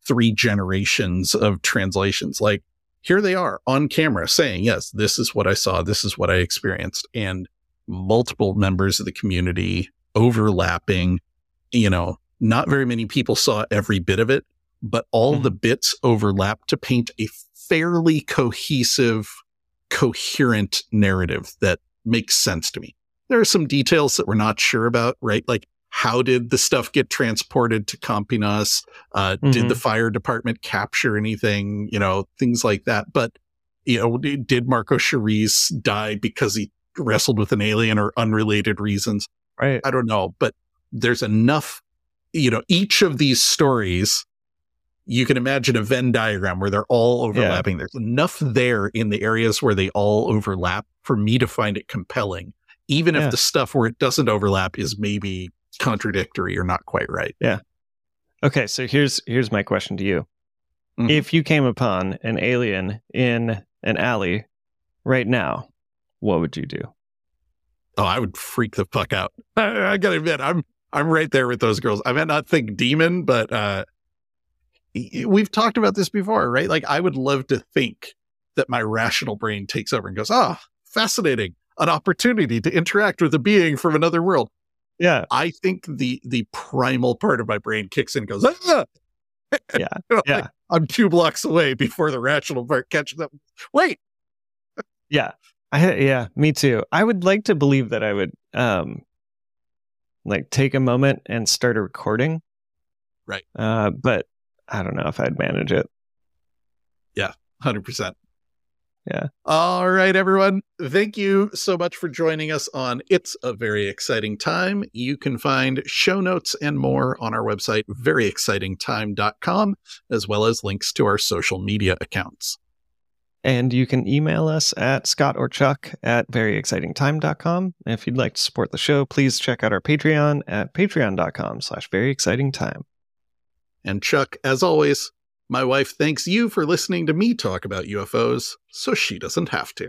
three generations of translations. Like here they are on camera saying, yes, this is what I saw. This is what I experienced. And multiple members of the community overlapping, you know, not very many people saw every bit of it, but all Mhm. the bits overlap to paint a fairly cohesive, coherent narrative that makes sense to me. there are some details that we're not sure about, right? Like how did the stuff get transported to Campinas? Uh, mm-hmm. Did the fire department capture anything? You know, things like that. But you know, did Marco Chereze die because he wrestled with an alien or unrelated reasons? Right. I don't know, but there's enough. You know, each of these stories you can imagine a Venn diagram where they're all overlapping. Yeah. There's enough there in the areas where they all overlap for me to find it compelling, even yeah. if the stuff where it doesn't overlap is maybe contradictory or not quite right. Yeah. Okay, so here's here's my question to you. Mm-hmm. If you came upon an alien in an alley right now, what would you do? Oh, I would freak the fuck out. I, I gotta admit, I'm I'm right there with those girls. I might not think demon, but uh we've talked about this before, right? Like I would love to think that my rational brain takes over and goes, "Ah, oh, fascinating. An opportunity to interact with a being from another world." Yeah. I think the the primal part of my brain kicks in and goes, ah! Yeah. you know, yeah. Like I'm two blocks away before the rational part catches up. Wait. yeah. I yeah, me too. I would like to believe that I would um like take a moment and start a recording. Right. Uh but I don't know if I'd manage it. Yeah, 100%. Yeah. All right, everyone. Thank you so much for joining us on It's a Very Exciting Time. You can find show notes and more on our website, veryexcitingtime.com, as well as links to our social media accounts. And you can email us at Scott or Chuck at veryexcitingtime.com. If you'd like to support the show, please check out our Patreon at patreon.com slash veryexcitingtime. And Chuck, as always, my wife thanks you for listening to me talk about UFOs so she doesn't have to.